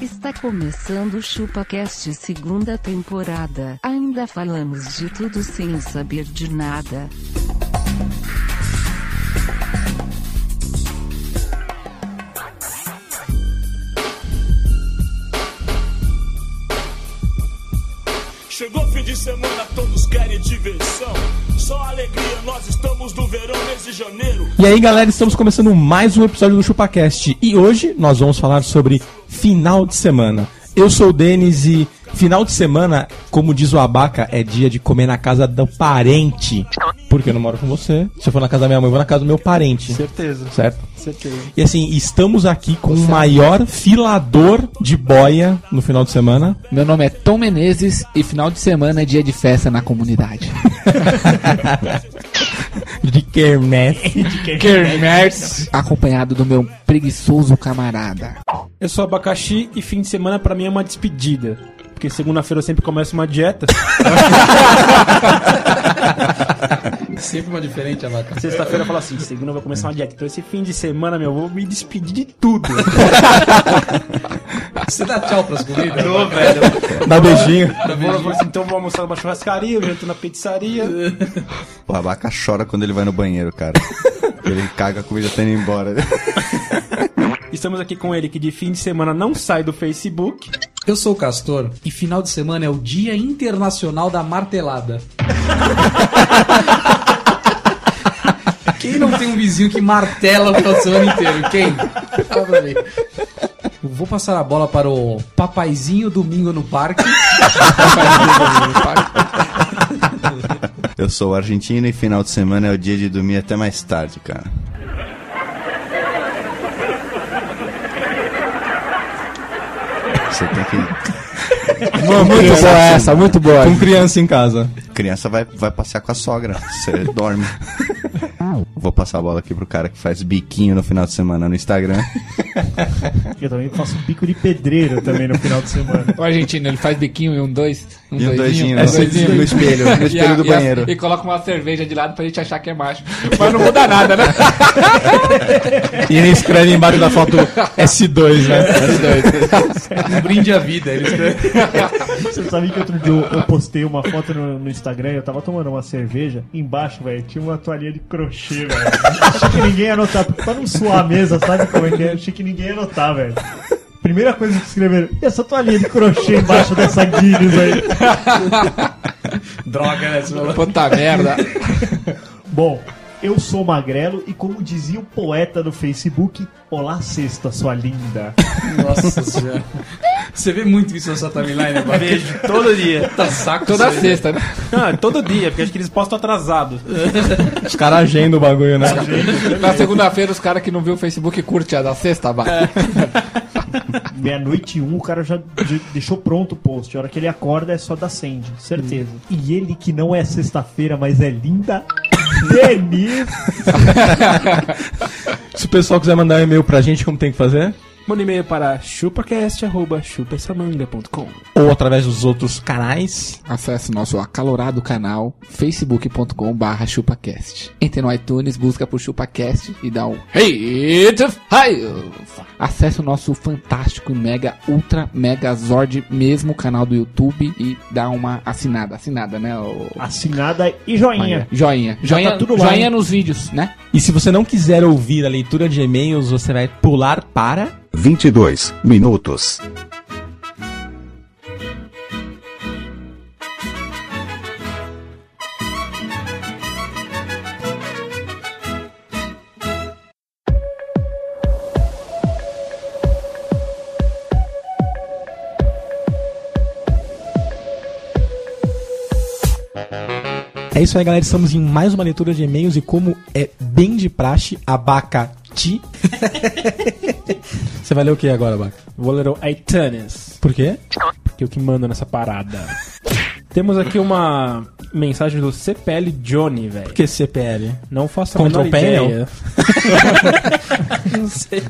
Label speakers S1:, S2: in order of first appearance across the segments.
S1: Está começando o ChupaCast segunda temporada. Ainda falamos de tudo sem saber de nada.
S2: Chegou fim de semana, todos querem diversão. Só alegria, nós estamos no verão, mês de janeiro.
S3: E aí, galera, estamos começando mais um episódio do ChupaCast. E hoje nós vamos falar sobre final de semana. Eu sou o Denis e final de semana, como diz o Abaca, é dia de comer na casa do parente. Porque eu não moro com você. Se eu for na casa da minha mãe, eu vou na casa do meu parente.
S4: Certeza.
S3: Certo?
S4: Certeza.
S3: E assim, estamos aqui com o maior filador de boia no final de semana.
S5: Meu nome é Tom Menezes e final de semana é dia de festa na comunidade.
S3: De quermesse.
S5: Kermers. Acompanhado do meu preguiçoso camarada.
S4: Eu sou abacaxi e fim de semana pra mim é uma despedida. Porque segunda-feira eu sempre começo uma dieta.
S6: Sempre uma diferente, a vaca.
S4: Sexta-feira eu falo assim, segunda eu vou começar uma dieta. Então esse fim de semana, meu, eu vou me despedir de tudo.
S6: Você dá tchau pras comidas?
S4: Tô, velho.
S3: Dá beijinho.
S4: Eu vou assim, então eu vou almoçar numa churrascaria, eu janto na pizzaria.
S7: O Abaca chora quando ele vai no banheiro, cara. ele caga a comida tá indo embora.
S4: Estamos aqui com ele que de fim de semana não sai do Facebook.
S6: Eu sou o Castor e final de semana é o Dia Internacional da Martelada. Quem não tem um vizinho que martela o final de semana inteiro? Quem? Fala pra mim. Vou passar a bola para o papaizinho domingo no parque.
S7: Eu sou argentino e final de semana é o dia de dormir até mais tarde, cara. Você tem que.
S5: Muito boa essa, muito boa.
S3: Com criança em casa.
S7: Criança vai, vai passear com a sogra. Você dorme. Vou passar a bola aqui pro cara que faz biquinho no final de semana no Instagram.
S8: Eu também faço bico de pedreiro também no final de semana.
S5: O argentino, ele faz biquinho e um dois. Um
S7: E um doidinho,
S5: um
S7: né?
S5: doisinho.
S7: no espelho, no espelho
S5: a-
S7: do
S5: e a-
S7: banheiro.
S5: e coloca uma cerveja de lado pra gente achar que é macho. Mas não muda nada, né?
S3: E ele escreve embaixo da foto S2, né?
S6: Um brinde à vida. Ele escreve.
S8: Você sabe que outro dia eu, eu postei uma foto no, no Instagram, eu tava tomando uma cerveja, embaixo, velho, tinha uma toalhinha de crochê, velho. Achei que ninguém ia notar, pra não suar a mesa, sabe como é que é? Achei que ninguém ia notar, velho. Primeira coisa que escreveram, e essa toalhinha de crochê embaixo dessa Guinness aí?
S6: Droga, né?
S5: Puta merda.
S8: Bom, eu sou magrelo e como dizia o poeta no Facebook, olá sexta, sua linda.
S6: Nossa senhora. Você vê muito isso na sua timeline, né? Vaca?
S4: Vejo todo dia.
S6: Tá saco
S5: Toda
S6: isso aí.
S5: sexta, né?
S4: Não, é todo dia, porque acho que eles postam atrasados.
S3: Os caras agendam o bagulho, né?
S5: Na segunda-feira, os caras que não viu o Facebook curte a da sexta, vai.
S8: Meia-noite e um, o cara já de- deixou pronto o post. A hora que ele acorda é só da Sandy, certeza. E ele que não é sexta-feira, mas é linda. Denise!
S3: Se o pessoal quiser mandar um e-mail pra gente, como tem que fazer?
S4: Manda e-mail para chupacast.chupessamanga.com
S3: Ou através dos outros canais.
S5: Acesse o nosso acalorado canal facebook.com barra chupacast. Entre no iTunes, busca por chupacast e dá um hit. Acesse o nosso fantástico mega ultra mega zord mesmo canal do YouTube e dá uma assinada, assinada, né? O...
S8: Assinada e joinha.
S5: Joinha.
S8: Já
S5: Joinha,
S8: tá tudo lá,
S5: joinha nos vídeos, né?
S3: E se você não quiser ouvir a leitura de e-mails, você vai pular para.
S9: 22 minutos.
S3: É isso aí, galera. Estamos em mais uma leitura de e-mails e como é bem de praxe, Você vai ler o que agora, Abaca?
S4: Vou ler o iTunes,
S3: Por quê?
S4: porque é o que manda nessa parada. Temos aqui uma mensagem do CPL Johnny, velho.
S3: Por que CPL?
S4: Não faço a
S3: Control
S4: menor ideia. Não sei.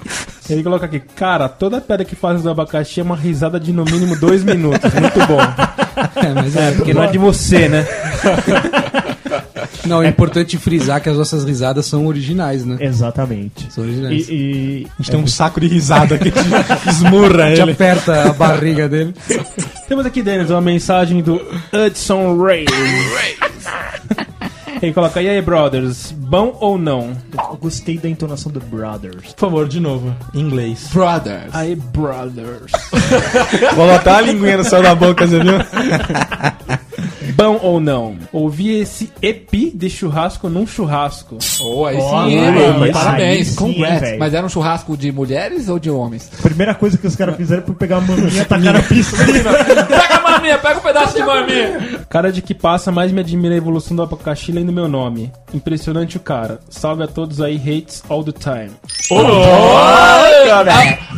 S4: Ele coloca aqui, cara, toda pedra que faz do abacaxi é uma risada de no mínimo dois minutos. Muito bom.
S5: É, mas
S4: É, porque não é de você, né?
S6: Não, é importante frisar que as nossas risadas são originais, né?
S8: Exatamente.
S6: São originais.
S8: E, e-
S3: A gente tem um saco de risada que esmurra
S6: A gente
S3: ele.
S6: aperta a barriga dele.
S4: Temos aqui, Denis, uma mensagem do Hudson Ray. Ele coloca, e aí, brothers, bom ou não?
S8: eu gostei da entonação do Brothers.
S3: Por favor, de novo. Em inglês.
S5: Brothers.
S4: Aí, brothers.
S3: Vou botar a linguinha no céu da boca, você viu?
S4: bom ou não? Ouvi esse EP de churrasco num churrasco.
S5: Oh, aí sim,
S8: aí,
S5: mano.
S8: aí
S5: Parabéns.
S8: sim,
S5: Congrats.
S8: velho.
S5: Mas era um churrasco de mulheres ou de homens?
S8: Primeira coisa que os caras fizeram foi pegar a maminha e tacar na pista.
S5: Maminha, pega um pedaço de maminha.
S4: Cara de que passa, mais me admira a evolução do abacaxi lendo meu nome. Impressionante o cara. Salve a todos aí, hates all the time.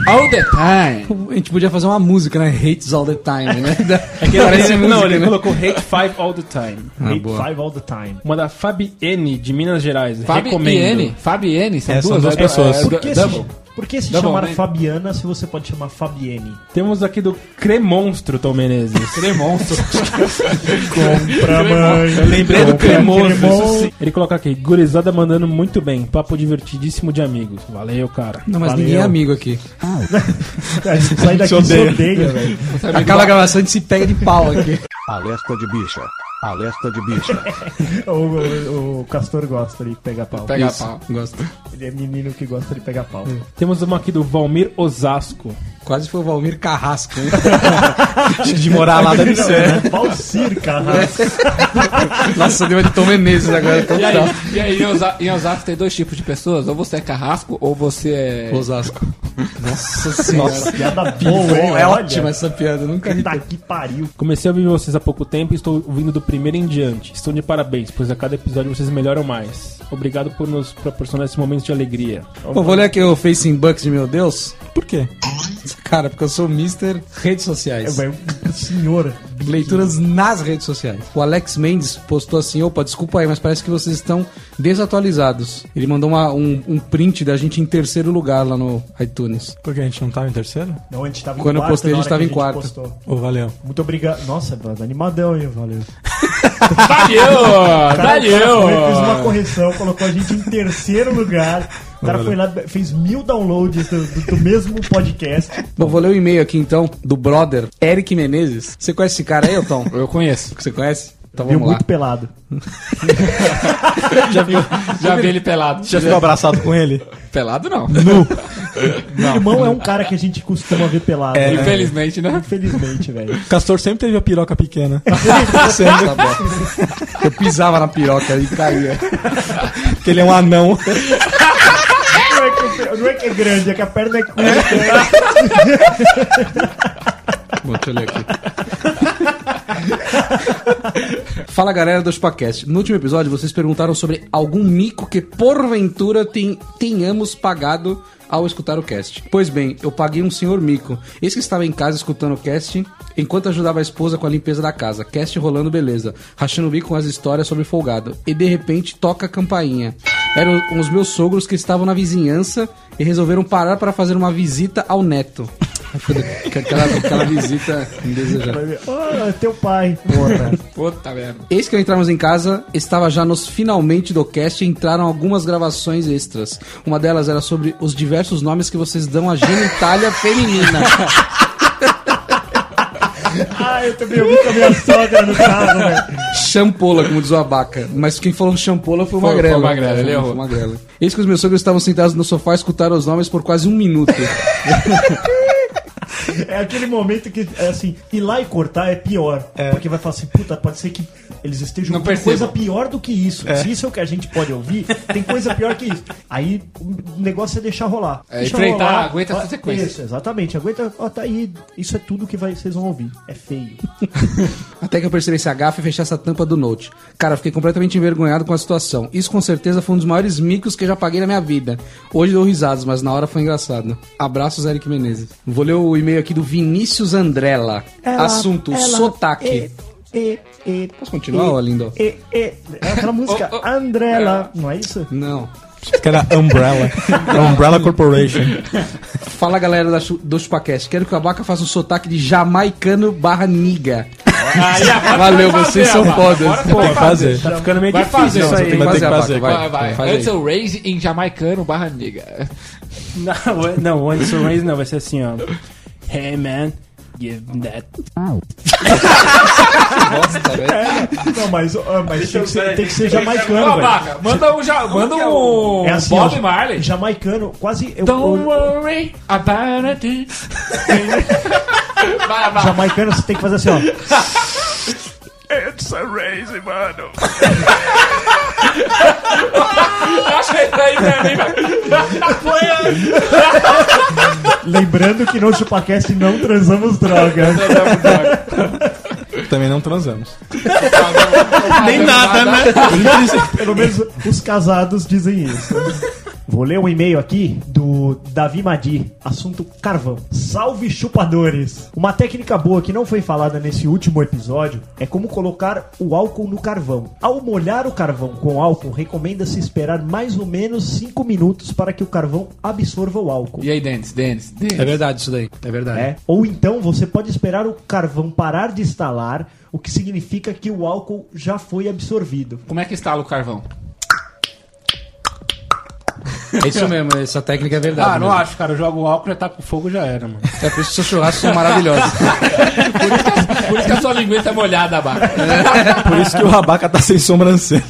S5: All the time.
S6: A gente podia fazer uma música, né? Hates all the time, né?
S4: É que
S6: Parece
S4: ele,
S6: música,
S4: não, ele
S6: né?
S4: colocou hate five all the time.
S8: Hate five all the time.
S4: Uma da Fabienne de Minas Gerais.
S5: Fabi. N. Fabi N. São
S3: É, são
S5: duas,
S3: duas
S5: é,
S3: pessoas.
S5: é,
S8: Por
S5: é,
S8: que,
S5: double.
S8: se, por que se
S5: Double,
S8: chamar
S5: né?
S8: Fabiana se você pode chamar Fabienne?
S4: Temos aqui do Cremonstro, Tom Menezes.
S5: Cremonstro.
S8: Pra mãe.
S4: Eu lembrei do sim. Ele coloca aqui, gurizada mandando muito bem. Papo divertidíssimo de amigos. Valeu, cara.
S6: Não, mas
S8: Valeu.
S6: ninguém é amigo aqui.
S8: A gente sai daqui e se odeia, velho.
S6: Aquela gravação a gente se pega de pau aqui.
S9: Alerta de bicha. Alerta de bicha.
S8: O, o- o Castor gosta de pegar pau.
S5: Pega
S6: Isso,
S5: pau.
S6: Gosto.
S8: Ele é menino que gosta de pegar pau.
S4: Temos uma aqui do Valmir Osasco.
S6: Quase foi o Valmir Carrasco, hein?
S3: De morar lá deve ser, né?
S8: Valcir, cara.
S6: Nossa, deu de Tom Menezes agora.
S5: E aí, e aí em, Osa- em Osasco tem dois tipos de pessoas. Ou você é carrasco, ou você é...
S6: Osasco. Nossa senhora.
S8: Nossa, piada boa, hein?
S6: é ótima essa piada, eu nunca ri.
S8: Puta que pariu.
S4: Comecei a ouvir vocês há pouco tempo e estou ouvindo do primeiro em diante. Estão de parabéns, pois a cada episódio vocês melhoram mais. Obrigado por nos proporcionar esse momento de alegria.
S6: Pô, vou ler aqui o Facing Bucks de meu Deus.
S3: Por quê?
S6: Cara, porque eu sou Mr. Redes Sociais.
S8: É, um senhor.
S6: Leituras nas redes sociais. O Alex Mendes postou assim: opa, desculpa aí, mas parece que vocês estão desatualizados. Ele mandou uma- um, um print da gente em terceiro lugar lá no iTunes.
S3: Porque a gente não tava em terceiro?
S8: Não, a gente tava em
S6: Quando eu
S8: quarto
S6: postei, a gente tava em quarto.
S3: Ô, valeu.
S8: Muito obrigado. Nossa, animadão, hein? Valeu.
S5: Valeu! Valeu!
S8: fez uma correção, colocou a gente em terceiro lugar. O cara foi lá, fez mil downloads do, do- do mesmo podcast.
S6: Bom, vou ler o e-mail aqui então do brother Eric Menezes. Você conhece esse cara aí, Elton?
S5: Eu conheço.
S6: Você conhece? Então
S8: Viu
S6: vamos lá.
S8: muito pelado.
S3: Já viu?
S5: Já vi ele pelado.
S3: Já ficou abraçado com ele?
S5: Pelado não.
S8: Meu irmão é um cara que a gente costuma ver pelado.
S3: É.
S8: né?
S5: Infelizmente, né?
S8: Infelizmente, velho.
S3: O Castor sempre teve a piroca pequena.
S6: Eu pisava na piroca e caía.
S3: Porque ele é um anão.
S8: Não é, que, é grande, é que a perna é curta.
S6: Bom, deixa eu ler aqui. Fala galera do Chupacast. No último episódio vocês perguntaram sobre algum mico que porventura ten- tenhamos pagado ao escutar o cast. Pois bem, eu paguei um senhor mico. Esse que estava em casa escutando o cast enquanto ajudava a esposa com a limpeza da casa. Cast rolando beleza, rachando o bico com as histórias sobre folgado. E de repente toca a campainha. Eram os meus sogros que estavam na vizinhança e resolveram parar para fazer uma visita ao neto. Aquela, aquela visita indesejada.
S8: Oh, é teu pai. Porra.
S5: Puta merda.
S6: Eis que ao entrarmos em casa, estava já nos finalmente do cast e entraram algumas gravações extras. Uma delas era sobre os diversos nomes que vocês dão à genitália feminina.
S8: Ah, eu também ouvi com a minha sogra no carro, velho.
S6: Champola, como diz o abaca. Mas quem falou champola foi o
S5: Foi-
S6: Magrela.
S5: foi o Magrela, ele
S6: Foi
S5: errou.
S6: o Magrela. Eis que os meus sogros estavam sentados no sofá e escutaram os nomes por quase um minuto.
S8: É aquele momento que, é assim, ir lá e cortar é pior. Porque vai falar assim, puta, pode ser que eles estejam
S5: Não
S8: com
S5: percebam.
S8: coisa pior do que isso. Se isso é o que a gente pode ouvir, tem coisa pior que isso. Aí o negócio é deixar rolar.
S5: É,
S8: Deixa
S5: enfrentar, aguenta
S8: Ó,
S5: essa sequência.
S8: Isso, exatamente. Aguenta, ó, tá aí. Isso é tudo que vai, vocês vão ouvir. É feio.
S6: Até que eu percebi esse agafe e fechasse a tampa do note. Cara, fiquei completamente envergonhado com a situação. Isso com certeza foi um dos maiores micos que eu já paguei na minha vida. Hoje dou risadas, mas na hora foi engraçado. Abraços, Eric Menezes. Vou ler o e-mail aqui do Vinícius Andrella. Assunto, sotaque.
S8: E, e,
S6: Posso continuar, ô, lindo?
S8: e, e, é aquela música
S5: Oh, oh,
S8: Andrella, não é isso?
S6: Não.
S3: Acho que era Umbrella. Umbrella Corporation.
S6: Fala galera da do Chupacast. Quero que o Abaca faça um sotaque de jamaicano barra niga. Valeu, vocês são fodas.
S3: Tem que fazer.
S4: Tá ficando meio
S5: Vai
S4: difícil
S5: fazer,
S4: isso aí.
S3: tem
S6: Vai
S3: que
S6: fazer,
S5: Vai, vai.
S6: Aí.
S5: Ansel Raise em jamaicano barra nigga.
S4: Não, não, o Anderson Reis não, vai ser assim, ó. Hey man, give me that.
S8: Não, mas, ah, mas tem, que ser, tem que ser jamaicano,
S5: Ô,
S8: velho.
S5: Manda um, ja, manda um
S8: É assim,
S5: Bob
S8: ó,
S5: Marley.
S8: Jamaicano, quase. Eu,
S5: Don't
S8: eu-
S5: worry about it. vai, vai.
S8: jamaicano você tem que fazer assim, ó.
S2: It's a raise, mano.
S5: Acho que isso aí pra mim, velho.
S8: Lembrando que no ChupaCast não transamos drogas.
S3: Também não transamos.
S5: Nem nada, né?
S8: Pelo menos os casados dizem isso. Vou ler um e-mail aqui do Davi Madi, assunto carvão. Salve chupadores! Uma técnica boa que não foi falada nesse último episódio é como colocar o álcool no carvão. Ao molhar o carvão com álcool, recomenda-se esperar mais ou menos 5 minutos para que o carvão absorva o álcool.
S5: E aí, Denis, Denis, Denis.
S6: É verdade isso daí. É verdade.
S8: É. Ou então você pode esperar o carvão parar de estalar, o que significa que o álcool já foi absorvido.
S5: Como é que instala o carvão?
S6: É isso mesmo, essa técnica é verdade.
S4: Ah, não
S6: mesmo.
S4: acho, cara. Eu jogo o álcool, já tá com fogo, já era, mano.
S6: É por isso que seus churrascos são maravilhosos.
S5: Por isso que a sua linguiça é molhada, Abaca.
S3: Por isso que o Abaca tá sem sobrancelha.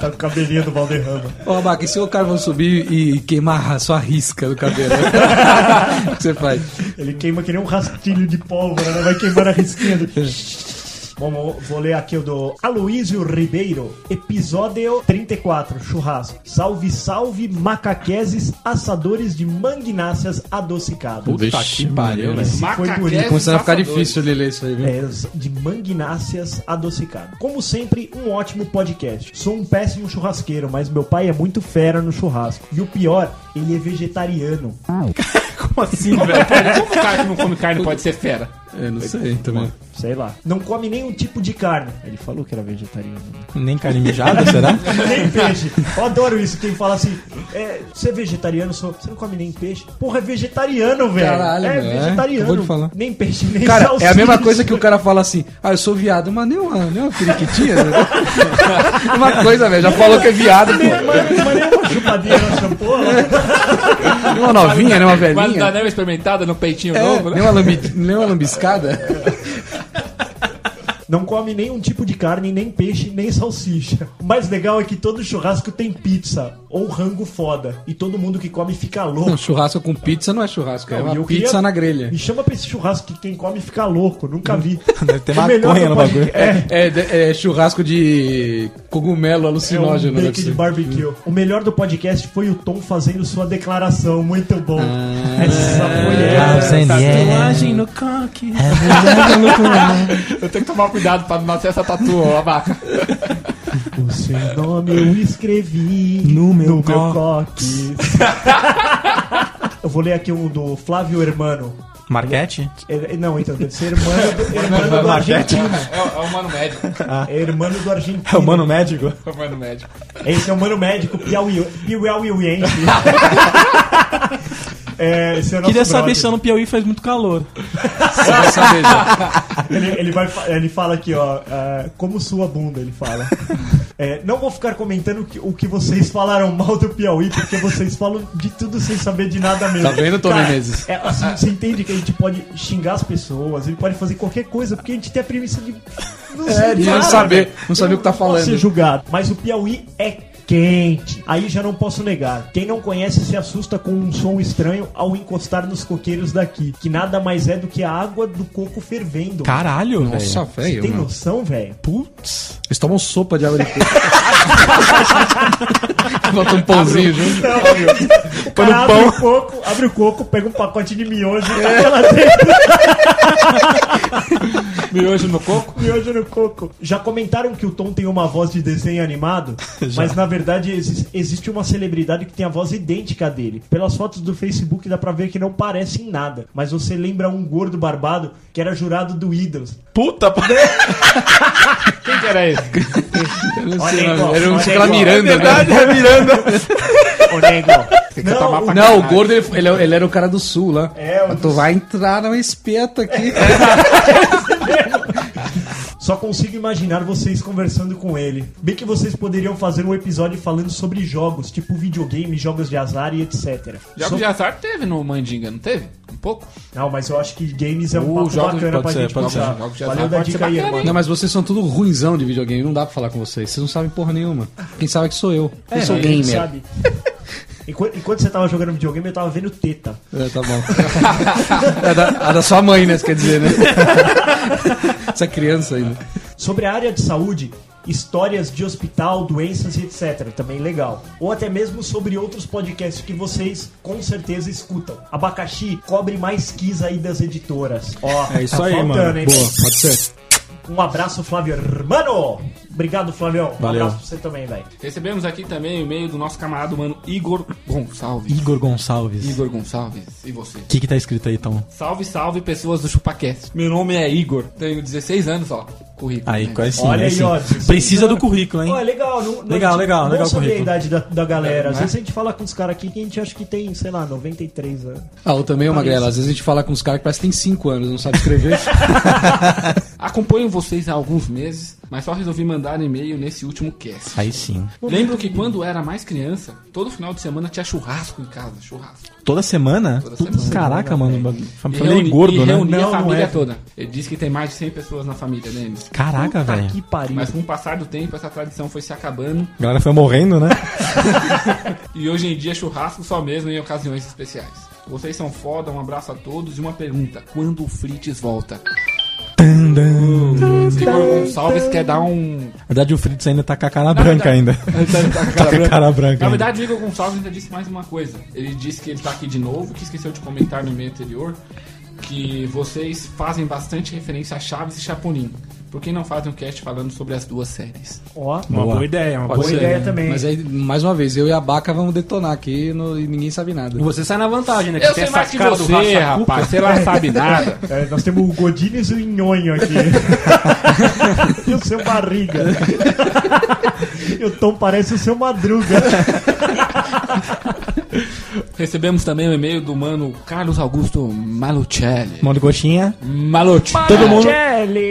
S8: Tá com o cabelinho do Valderrama.
S6: Ô, Abaca, e se o carvão subir e queimar a sua risca do cabelo? o que você faz?
S8: Ele queima que nem um rastilho de pólvora, né? Vai queimando a risquinha do... Vou ler aqui o do Aloísio Ribeiro, episódio 34, churrasco. Salve, salve, macaqueses assadores de manguináceas adocicadas.
S6: Puta que pariu, velho.
S8: Foi bonito.
S6: Começando a ficar difícil de ler isso aí, viu?
S8: É, de manguináceas adocicadas. Como sempre, um ótimo podcast. Sou um péssimo churrasqueiro, mas meu pai é muito fera no churrasco. E o pior, ele é vegetariano.
S4: Como assim, velho?
S5: Como o cara que não come carne pode ser fera?
S6: Eu não sei também.
S8: Sei lá. Não come nenhum tipo de carne. Ele falou que era vegetariano. né?
S3: Nem carne mijada, será?
S8: nem peixe. Eu adoro isso. Quem fala assim, é, você é vegetariano, sou- você não come nem peixe. Porra, é vegetariano, velho.
S6: Caralho,
S8: é
S6: velho.
S8: vegetariano.
S6: Acabou de falar.
S8: Nem peixe, nem
S6: Cara, é
S8: salsicha.
S6: a mesma coisa que o cara fala assim, ah, eu sou viado, mas nem uma, nem uma periquitinha, né? uma coisa, velho, já falou que é viado, pô.
S8: Mas, mas nem uma chupadinha na champola.
S6: Nem uma novinha, nem uma
S5: Mas não dá
S6: velhinha.
S5: nem uma experimentada no peitinho
S6: É,
S5: novo, né?
S6: nem, uma lambi, nem uma lambiscada.
S8: Não come nenhum tipo de carne, nem peixe, nem salsicha. O mais legal é que todo churrasco tem pizza ou rango foda. E todo mundo que come fica louco.
S6: Não, churrasco com pizza não é churrasco, é
S8: Não,
S6: uma
S8: e eu
S6: pizza
S8: queria-
S6: na grelha.
S8: Me chama pra esse churrasco que quem come fica louco. Nunca vi.
S3: Deve ter
S8: melhor
S3: maconha no bagulho.
S8: É,
S6: É, de- é churrasco de cogumelo
S8: É um
S6: alucinógeno.
S8: bake de barbecue. O melhor do podcast foi o Tom fazendo sua declaração. Muito bom.
S6: Ah.
S8: Essa foi
S3: Thousand
S8: ela.
S3: years.
S4: no coque.
S5: Eu tenho que tomar cuidado pra não nascer essa tatu, ó, Abaca.
S8: O seu nome eu escrevi no meu, coque. eu vou ler aqui um do Flávio Hermano.
S3: Marquete?
S8: É, Não, então, deve ser hermano do, hermano do Argentina.
S5: É, o- é o mano médico.
S8: É hermano do Argentina.
S3: É o mano médico?
S5: É o mano médico.
S8: Esse é o mano médico Piauí, Piauiense. É, esse é
S4: Queria saber se lá no Piauí faz muito calor.
S6: Você vai saber já.
S8: Ele, ele, vai, ele fala aqui, ó, ah, como sua bunda, ele fala. É, não vou ficar comentando o que, o que vocês falaram mal do Piauí, porque vocês falam de tudo sem saber de nada mesmo.
S6: Tá vendo,
S8: Cara,
S6: Menezes?
S8: É, assim, você entende que a gente pode xingar as pessoas, ele pode fazer qualquer coisa, porque a gente tem a premissa de não,
S6: É, de não saber- não saber o que tá falando.
S8: ser julgado. Mas o Piauí é quente. Aí já não posso negar. Quem não conhece se assusta com um som estranho ao encostar nos coqueiros daqui, que nada mais é do que a água do coco fervendo.
S3: Caralho,
S6: Nossa,
S3: velho.
S8: Você tem
S6: meu.
S8: noção, velho?
S3: Putz.
S6: Eles tomam sopa de água de coco. Bota um pãozinho junto.
S8: O cara abre o coco, abre o coco, pega um pacote de miojo e taca lá dentro.
S5: Miojo no coco?
S8: Miojo no coco. Já comentaram que o Tom tem uma voz de desenho animado? Mas na verdade exi- existe uma celebridade que tem a voz idêntica à dele. Pelas fotos do Facebook dá pra ver que não parece em nada. Mas você lembra um gordo barbado que era jurado do Idols.
S3: Puta,
S4: Quem que era esse?
S5: Eu não sei, era um
S8: olha
S5: aquela
S8: aí, ó.
S5: Miranda, né?
S3: é Miranda.
S8: Ô, nego.
S4: tomar
S8: Não,
S4: pra
S6: Não, o
S4: caralho.
S6: gordo, ele, ele, ele era o cara do sul lá.
S8: É, o
S6: Tu vai entrar no espeto aqui.
S8: Só consigo imaginar vocês conversando com ele. Bem que vocês poderiam fazer um episódio falando sobre jogos, tipo videogame, jogos de azar e etc.
S5: Jogos
S8: So-
S5: de azar teve no Mandinga, não teve? Um pouco?
S8: Não, mas eu acho que games é um
S5: Uh,
S8: papo
S5: jogos-
S8: bacana pra
S3: ser,
S8: gente
S3: pode
S8: contar.
S5: ser. Jogos de
S8: Valeu
S5: azar
S8: da
S5: pode
S8: dica aí,
S5: bacana,
S8: irmão.
S6: Não, mas vocês são tudo ruinzão de videogame, não dá pra falar com vocês. Vocês não sabem porra nenhuma. Quem sabe é que sou eu. Eu sou gamer.
S8: sabe. Enquanto, enquanto você tava jogando videogame, eu tava vendo teta.
S6: É, tá bom. é da, a da sua mãe, né? Você quer dizer, né? Essa criança ainda.
S8: Sobre a área de saúde, histórias de hospital, doenças e etc. Também legal. Ou até mesmo sobre outros podcasts que vocês com certeza escutam. Abacaxi, cobre mais quis aí das editoras. Ó,
S4: É isso
S8: tá
S4: aí,
S8: faltando,
S4: mano.
S8: hein?
S6: Boa, pode ser.
S8: Um abraço, Flávio Hermano! Obrigado, Flavião. Um
S3: Valeu.
S8: abraço pra você também, velho.
S5: Recebemos aqui também o e-mail do nosso camarada humano Igor Gonçalves.
S3: Igor Gonçalves. O
S5: Igor Gonçalves, e você?
S3: que que tá escrito aí, então?
S5: Salve, salve, pessoas do ChupaCast. Meu nome é Igor, tenho 16 anos, ó. Currículo.
S3: Aí,
S5: né?
S3: quase sim,
S8: Olha
S3: aí
S8: aí,
S3: sim.
S8: ó, 16
S3: Precisa do currículo, hein?
S8: Ó, é legal, não, não-
S3: Legal, legal,
S8: bom
S3: legal o
S8: saber a idade da, da galera. Às
S5: Né?
S8: vezes a gente fala com os caras aqui que a gente acha que tem, sei lá, 93 anos.
S6: Ah, ou também, Magrela, às vezes a gente fala com os caras que parece que tem 5 anos, não sabe escrever.
S5: Acompanho vocês há alguns meses, mas só resolvi mandar e-mail nesse último cast.
S3: Aí sim.
S5: Lembro que quando era mais criança, todo final de semana tinha churrasco em casa, churrasco.
S3: Toda semana?
S5: Toda semana.
S3: Caraca, mano.
S5: E
S3: Família
S5: reuni-
S3: gordo,
S5: e
S3: né?
S5: reunia
S8: Não,
S5: a
S8: não
S5: família
S8: é.
S5: toda. Ele disse que tem mais de 100 pessoas na família, Denis.
S3: Caraca, velho.
S8: que pariu.
S5: Mas com o passar do tempo, essa tradição foi se acabando.
S3: A galera foi morrendo, né?
S5: E hoje em dia, churrasco só mesmo em ocasiões especiais. Vocês são foda, um abraço a todos e uma pergunta: quando o Fritz volta? Igor Gonçalves quer dar um.
S3: Na verdade, o Fritz ainda tá com a cara branca ainda. Tá com a cara branca
S5: Na
S3: ainda.
S5: verdade, o Igor Gonçalves ainda disse mais uma coisa. Ele disse que ele tá aqui de novo, que esqueceu de comentar no e-mail anterior, que vocês fazem bastante referência a Chaves e Chapolin. Por que não fazem um cast falando sobre as duas séries?
S8: Ó,
S4: Uma
S3: Boa.
S4: boa ideia, uma
S8: boa
S4: boa
S8: ideia
S4: ideia.
S8: também.
S6: Mas aí, mais uma vez, eu e a Baca vamos detonar aqui no- e ninguém sabe nada.
S4: Você sai na vantagem, né?
S5: Eu
S4: tem
S5: sei mais que você, rapaz. Você lá sabe nada.
S8: É, nós temos o Godines e o Nhonho aqui. e o seu barriga. e o Tom parece o seu madruga.
S5: Recebemos também o e-mail do mano Carlos Augusto Malucelli.
S3: Mão de coxinha.
S5: Malucelli.
S3: Todo mundo.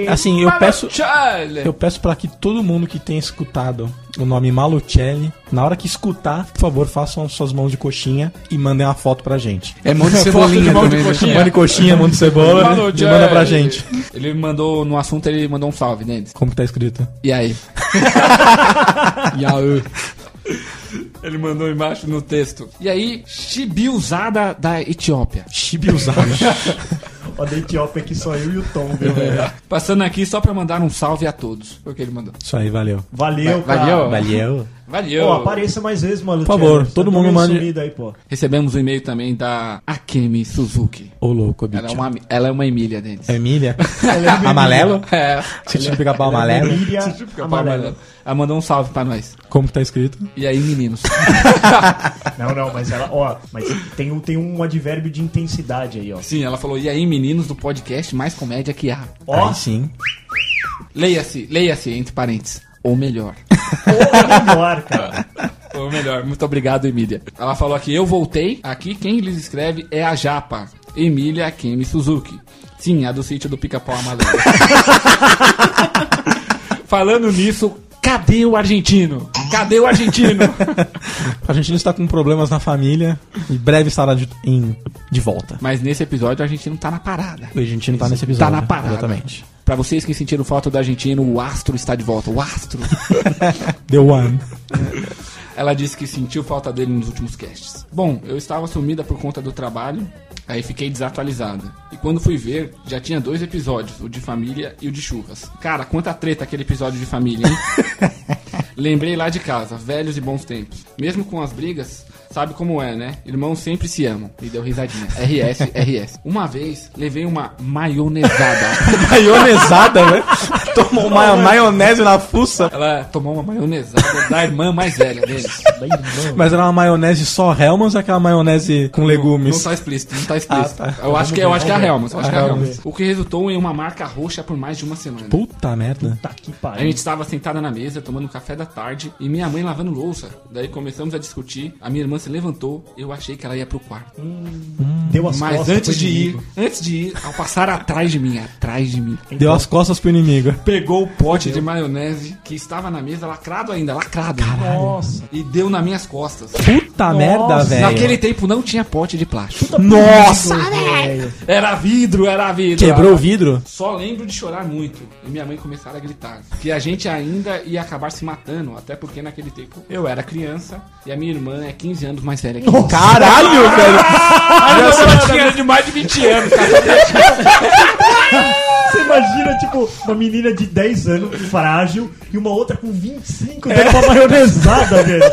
S3: Assim, eu peço.
S5: Malucelli.
S3: Eu peço pra que todo mundo que tenha escutado o nome Malucelli, na hora que escutar, por favor, façam suas mãos de coxinha e mandem uma foto pra gente.
S6: É mão de
S5: de
S6: cebolinha
S5: mão de
S6: também. né?
S5: coxinha.
S3: Mão de coxinha, mão de cebola e
S5: Malucelli.
S3: manda pra gente.
S5: Ele mandou, no assunto, ele mandou um salve, Denis.
S3: Como que tá escrito?
S5: E aí?
S6: Yaú.
S5: Ele mandou embaixo no texto. E aí, Chibiuzada da Etiópia.
S3: Chibiuzada.
S8: Ó, da Etiópia aqui só eu e o Tom, viu, velho?
S5: Passando aqui só pra mandar um salve a todos. Foi o que ele mandou.
S3: Isso aí, valeu.
S8: Valeu, cara.
S5: Valeu.
S3: Valeu.
S5: Valeu.
S8: Pô, apareça mais vezes, mano.
S3: Por favor, todo mundo mande-
S8: Sumido aí, pô.
S5: Recebemos um e-mail também da Akemi Suzuki.
S3: Ô, louco,
S5: Ela
S3: bicho.
S5: é uma, ela é uma Emília, Denis.
S3: É Emília? Amarelo?
S5: É.
S3: Você tinha que pegar pau amarelo?
S8: Emília Amarelo.
S5: Ela mandou um salve pra nós.
S3: Como que tá escrito?
S5: E aí, meninos?
S8: Não, não, mas ela, ó, mas tem, um- tem um advérbio de intensidade aí, ó.
S5: Sim, ela falou, e aí, meninos do podcast mais comédia que há.
S8: Ó,
S3: Aí sim.
S5: Leia-se, leia-se, entre parênteses. Ou melhor.
S8: ou melhor, cara.
S5: Ou melhor, muito obrigado, Emília. Ela falou aqui, eu voltei. Aqui quem lhes escreve é a Japa. Emília Kemi Suzuki. Sim, a do sítio do Pica-Pau Amarelo. Falando nisso, cadê o argentino? Cadê o argentino?
S3: A gente está com problemas na família. Em breve estará de, em- de volta.
S5: Mas nesse episódio o argentino tá na parada.
S3: O argentino tá nesse episódio.
S5: Tá na parada.
S3: Exatamente.
S5: Pra vocês que sentiram falta do argentino, o astro está de volta. O astro.
S3: The One.
S5: Ela disse que sentiu falta dele nos últimos casts. Bom, eu estava sumida por conta do trabalho, aí fiquei desatualizada. E quando fui ver, já tinha dois episódios, o de família e o de churras. Cara, quanta treta aquele episódio de família, hein? Lembrei lá de casa, velhos e bons tempos. Mesmo com as brigas, sabe como é, né? Irmãos sempre se amam. E deu risadinha. RS, RS. Uma vez, levei uma maionesada.
S3: Maionesada, né? Tomou uma maionese na fuça.
S5: Ela tomou uma maionesada da irmã mais velha deles.
S3: Mas era uma maionese só Hellmann's ou aquela maionese com
S5: Não
S3: legumes?
S5: tá explícito, não tá explícito.
S3: Ah, tá.
S5: Eu acho que eu acho que é a Helmut, eu acho
S3: A
S5: que é a
S3: Hellmann's.
S5: Helmut. O que resultou em uma marca roxa por mais de uma semana.
S3: Puta merda.
S8: Tá que
S5: A
S8: pariu.
S5: gente estava sentada na mesa, tomando café da tarde, e minha mãe lavando louça. Daí começamos a discutir, a minha irmã se levantou, eu achei que ela ia pro quarto.
S8: Deu as
S5: Mas
S8: costas
S5: antes
S8: pro
S5: de ir,
S8: inimigo.
S5: antes de ir, ao passar atrás de mim, atrás de mim,
S3: Deu as costas pro inimigo.
S5: Pegou o pote de maionese que estava na mesa, lacrado ainda, lacrado.
S8: Nossa.
S5: E deu nas minhas costas.
S3: Puta merda, velho.
S5: Naquele tempo não tinha pote de plástico.
S3: Nossa!
S8: Velho.
S5: Era vidro, era vidro.
S3: Quebrou o vidro?
S5: Só lembro de chorar muito e minha mãe começar a gritar que a gente ainda ia acabar se matando, até porque naquele tempo eu era criança e a minha irmã é 15 anos mais velha que eu.
S3: Caralho, velho!
S5: A irmã dela tinha de mais de 20 anos, cara.
S8: Você imagina, tipo, uma menina de 10 anos, frágil, e uma outra com 25 dando uma maionesada, velho.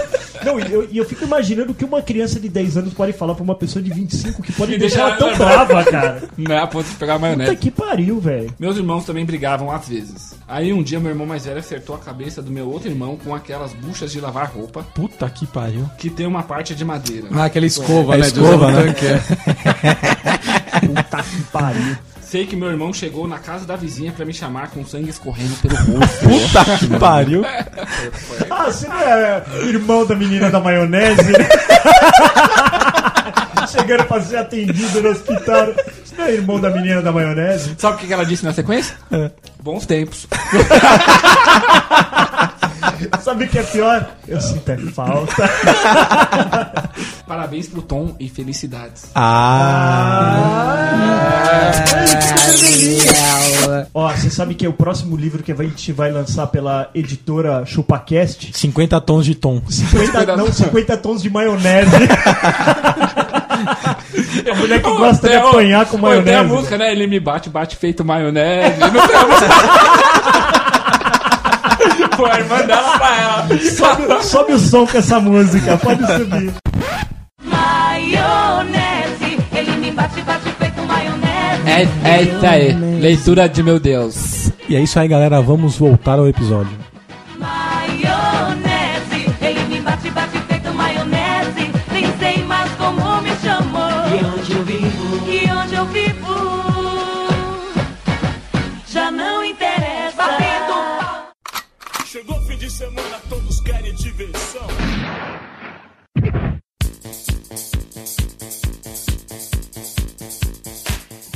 S8: Não, e eu, eu fico imaginando o que uma criança de 10 anos pode falar pra uma pessoa de 25 que pode
S5: Me
S8: deixar ela
S5: deixar
S8: tão brava, cara.
S5: Não é a ponto de pegar a
S8: Puta
S5: maionese.
S8: que pariu, velho.
S5: Meus irmãos também brigavam às vezes. Aí um dia meu irmão mais velho acertou a cabeça do meu outro irmão com aquelas buchas de lavar roupa
S3: Puta que pariu.
S5: que tem uma parte de madeira.
S6: Ah, aquela escova,
S3: É
S6: né?
S3: escova,
S6: de
S3: né?
S6: é.
S8: Puta que pariu.
S5: Sei que meu irmão chegou na casa da vizinha pra me chamar com sangue escorrendo pelo rosto.
S3: Puta que pariu.
S8: Ah, você não é irmão da menina da maionese? Chegando pra ser atendido no hospital. Você não é irmão da menina da maionese?
S5: Sabe o que ela disse na sequência?
S3: É.
S5: Bons tempos.
S8: Sabe o que é pior? Eu sinto é falta.
S5: Parabéns pro Tom e felicidades.
S3: Ah.
S8: Ó, você sabe que é o próximo livro que a gente vai lançar pela editora ChupaCast?
S3: 50 tons de tom.
S8: 50, não, 50 tons de maionese. a mulher que gosta de apanhar com
S5: Pô, Tem a
S8: maionese.
S5: música, né? Ele me bate, bate feito maionese. Não tem a música. Pô, a irmã dela pra ela.
S8: Sobe, sobe o som com essa música, pode subir.
S10: Maionese, ele me bate, bate feito maionese.
S5: É, é isso aí. Leitura de meu Deus.
S3: E é isso aí, galera. Vamos voltar ao episódio.
S10: Maionese,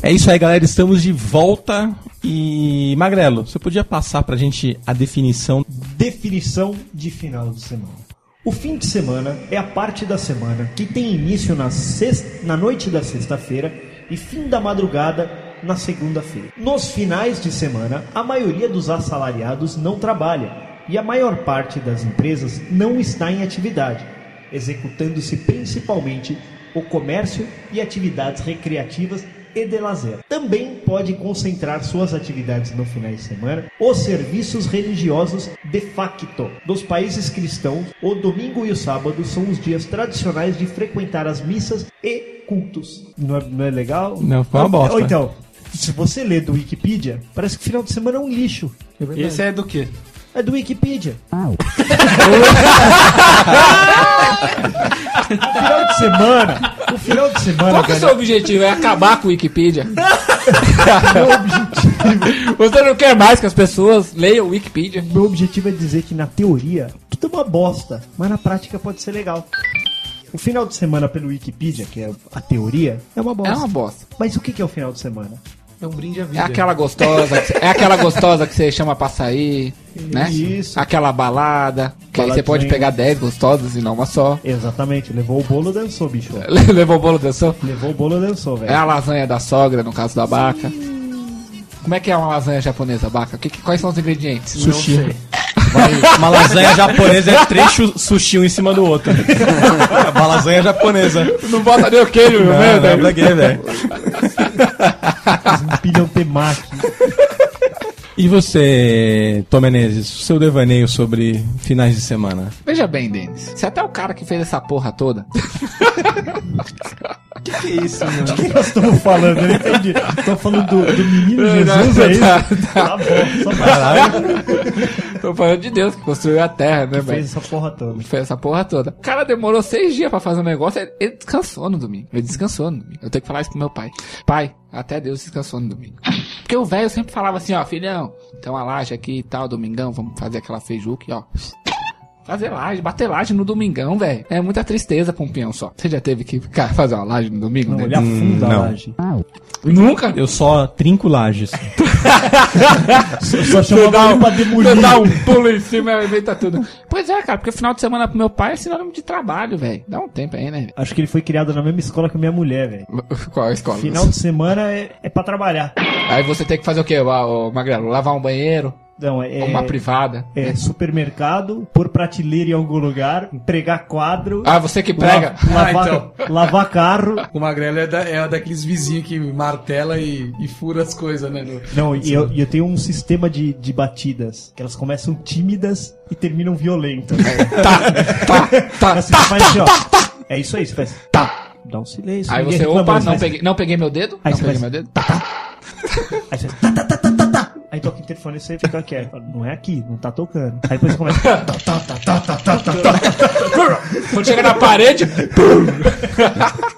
S3: É isso aí, galera. Estamos de volta. E, Magrelo, você podia passar pra gente a definição
S8: Definição de final de semana. O fim de semana é a parte da semana que tem início na, sexta, na noite da sexta-feira e fim da madrugada na segunda-feira. Nos finais de semana, a maioria dos assalariados não trabalha e a maior parte das empresas não está em atividade, executando-se principalmente o comércio e atividades recreativas e de lazer. Também pode concentrar suas atividades no final de semana os serviços religiosos de facto dos países cristãos. O domingo e o sábado são os dias tradicionais de frequentar as missas e cultos. Não é, não é legal?
S3: Não, foi uma bosta.
S8: Ou então, se você lê do Wikipedia, parece que final de semana é um lixo.
S6: Esse é do quê?
S8: É do Wikipedia. o final de semana, o final de semana,
S5: Qual que é o seu objetivo? É acabar com o Wikipedia? Você não quer mais que as pessoas leiam o Wikipedia?
S8: Meu objetivo é dizer que na teoria tudo é uma bosta, mas na prática pode ser legal. O final de semana pelo Wikipedia, que é a teoria, é uma bosta.
S5: É uma bosta.
S8: Mas o que é o final de semana?
S6: É um brinde à
S5: É
S6: vida.
S5: aquela gostosa, que, é aquela gostosa que você chama pra sair, né?
S8: Isso.
S5: Aquela balada, que aí você pode pegar 10 gostosas e não uma só.
S8: Exatamente, levou o bolo, dançou, bicho.
S5: Levou o bolo dançou?
S8: Levou o bolo, dançou,
S5: É
S8: velho.
S5: a lasanha da sogra, no caso da Baca. Como é que é uma lasanha japonesa, Baca? Que, que- quais são os ingredientes?
S3: sushi. Uma lasanha japonesa é três sushi um em cima do outro. Uma lasanha japonesa.
S5: Não bota nem o queijo no
S3: Não,
S5: meio,
S3: não,
S5: velho.
S3: velho?
S8: Empilham temaki.
S3: E você, Tom Menezes, seu devaneio sobre finais de semana?
S5: Veja bem, Denis. Você é até o cara que fez essa porra toda.
S3: que é isso, mano?
S8: O que nós estamos falando? Eu não entendi. Estamos falando do, do menino Jesus, é isso? Tá bom, só pra
S5: Tô falando de Deus que construiu a terra, né,
S8: fez
S5: velho?
S8: essa porra toda.
S5: Fez essa porra toda. O cara demorou seis dias pra fazer um negócio, ele, ele descansou no domingo. Ele descansou no domingo. Eu tenho que falar isso pro meu pai. Pai, até Deus descansou no domingo. Porque o velho sempre falava assim, ó, filhão, tem uma laje aqui e tal, domingão, vamos fazer aquela feijuca, ó. Fazer laje, bater laje no domingão, velho. É muita tristeza pra um peão só. Você já teve que cara, fazer uma laje no domingo,
S8: Não,
S5: né?
S8: ele afunda a
S3: não.
S8: laje.
S5: Nunca?
S3: Eu só trinco lajes.
S8: Só chamava ele pra demolir.
S5: Dá um pulo em cima e inventa tudo. Pois é, cara, porque final de semana pro meu pai é sinônimo de trabalho, velho. Dá um tempo aí, né?
S8: Acho que ele foi criado na mesma escola que a minha mulher, velho.
S5: Qual é a escola?
S8: Final de semana é, é pra trabalhar.
S5: Aí você tem que fazer o quê, Magrelo? Lavar um banheiro,
S8: Não, é,
S5: uma privada.
S8: é supermercado, pôr prateleira em algum lugar, pregar quadro,
S5: Ah, você que prega.
S8: la- lavar,
S6: Ah, então.
S8: lavar carro.
S6: O Magrelo é, da, é daqueles vizinhos que martela e, e fura as coisas, né? no-
S8: Não, e eu, e eu tenho um sistema de, de batidas, que elas começam tímidas e terminam violentas.
S5: Tá, tá,
S8: Assim, você faz assim, ó. É isso aí, você faz tá, dá um silêncio.
S5: Aí você, opa, não
S8: faz-
S5: peguei, não peguei meu dedo.
S8: Aí
S5: não
S8: você
S5: peguei
S8: faz-
S5: meu dedo.
S8: Aí você tá, tá, tá, tá, tá, tá. Aí toca o interfone e você fica quieto. Não é aqui, não tá tocando. Aí depois você começa. Tá, tá, tá, tá, tá, tá, tá, tá.
S5: Quando chega na parede,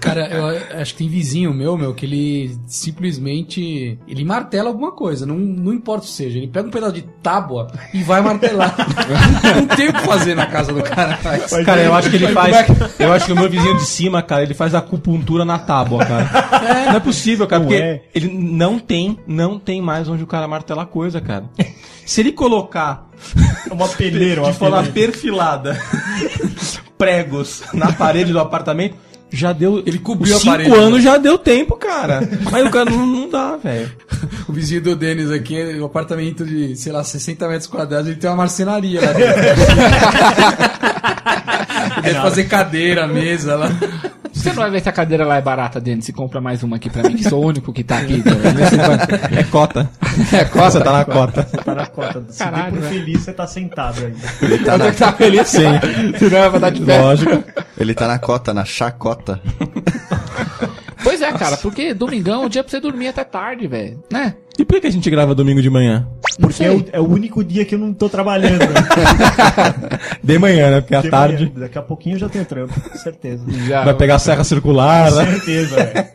S6: Cara, eu acho que tem vizinho meu, meu, que ele simplesmente. Ele martela alguma coisa, não, não importa o que seja. Ele pega um pedaço de tábua e vai martelar. não tem o que fazer na casa do cara. Mas...
S3: Cara, eu acho que ele faz.
S6: é
S3: Eu acho que o meu vizinho de cima, cara, ele faz acupuntura na tábua, cara. Não é possível, cara,
S8: Não
S3: porque
S8: é.
S3: ele não tem, não tem mais onde o cara martela coisa, cara. Se ele colocar
S8: Uma peleira, uma
S3: de forma perfilada pregos na parede do apartamento, já deu.
S6: Ele cobriu a
S3: cinco
S6: parede,
S3: anos
S6: né?
S3: já deu tempo, cara. Mas o cara não, não dá, velho.
S6: O vizinho do Denis aqui, um apartamento de, sei lá, 60 metros quadrados, ele tem uma marcenaria lá dentro. deve fazer cadeira, mesa lá.
S5: Você não vai ver se a cadeira lá é barata dentro. Se compra mais uma aqui pra mim, que sou o único que tá aqui.
S3: É cota.
S5: É,
S3: Você
S5: costa.
S3: tá na cota.
S8: Tá na cota. Se
S5: Caralho, velho.
S8: feliz, você tá sentado ainda.
S7: Ele tá,
S5: Eu tenho que
S7: na,
S5: estar feliz, sim. Senão vai dar de pé.
S3: Lógico.
S7: ele tá na cota, na chacota.
S5: É, cara, porque domingão é um dia pra você dormir até tarde, velho. Né?
S3: E por que a gente grava domingo de manhã?
S8: Porque é o, é o único dia que eu não tô trabalhando.
S3: De manhã, né? Porque à
S8: De
S3: tarde
S8: manhã. Daqui a pouquinho eu já tenho trampo, com certeza.
S5: Já,
S3: vai pegar a serra circular, né?
S8: certeza, velho.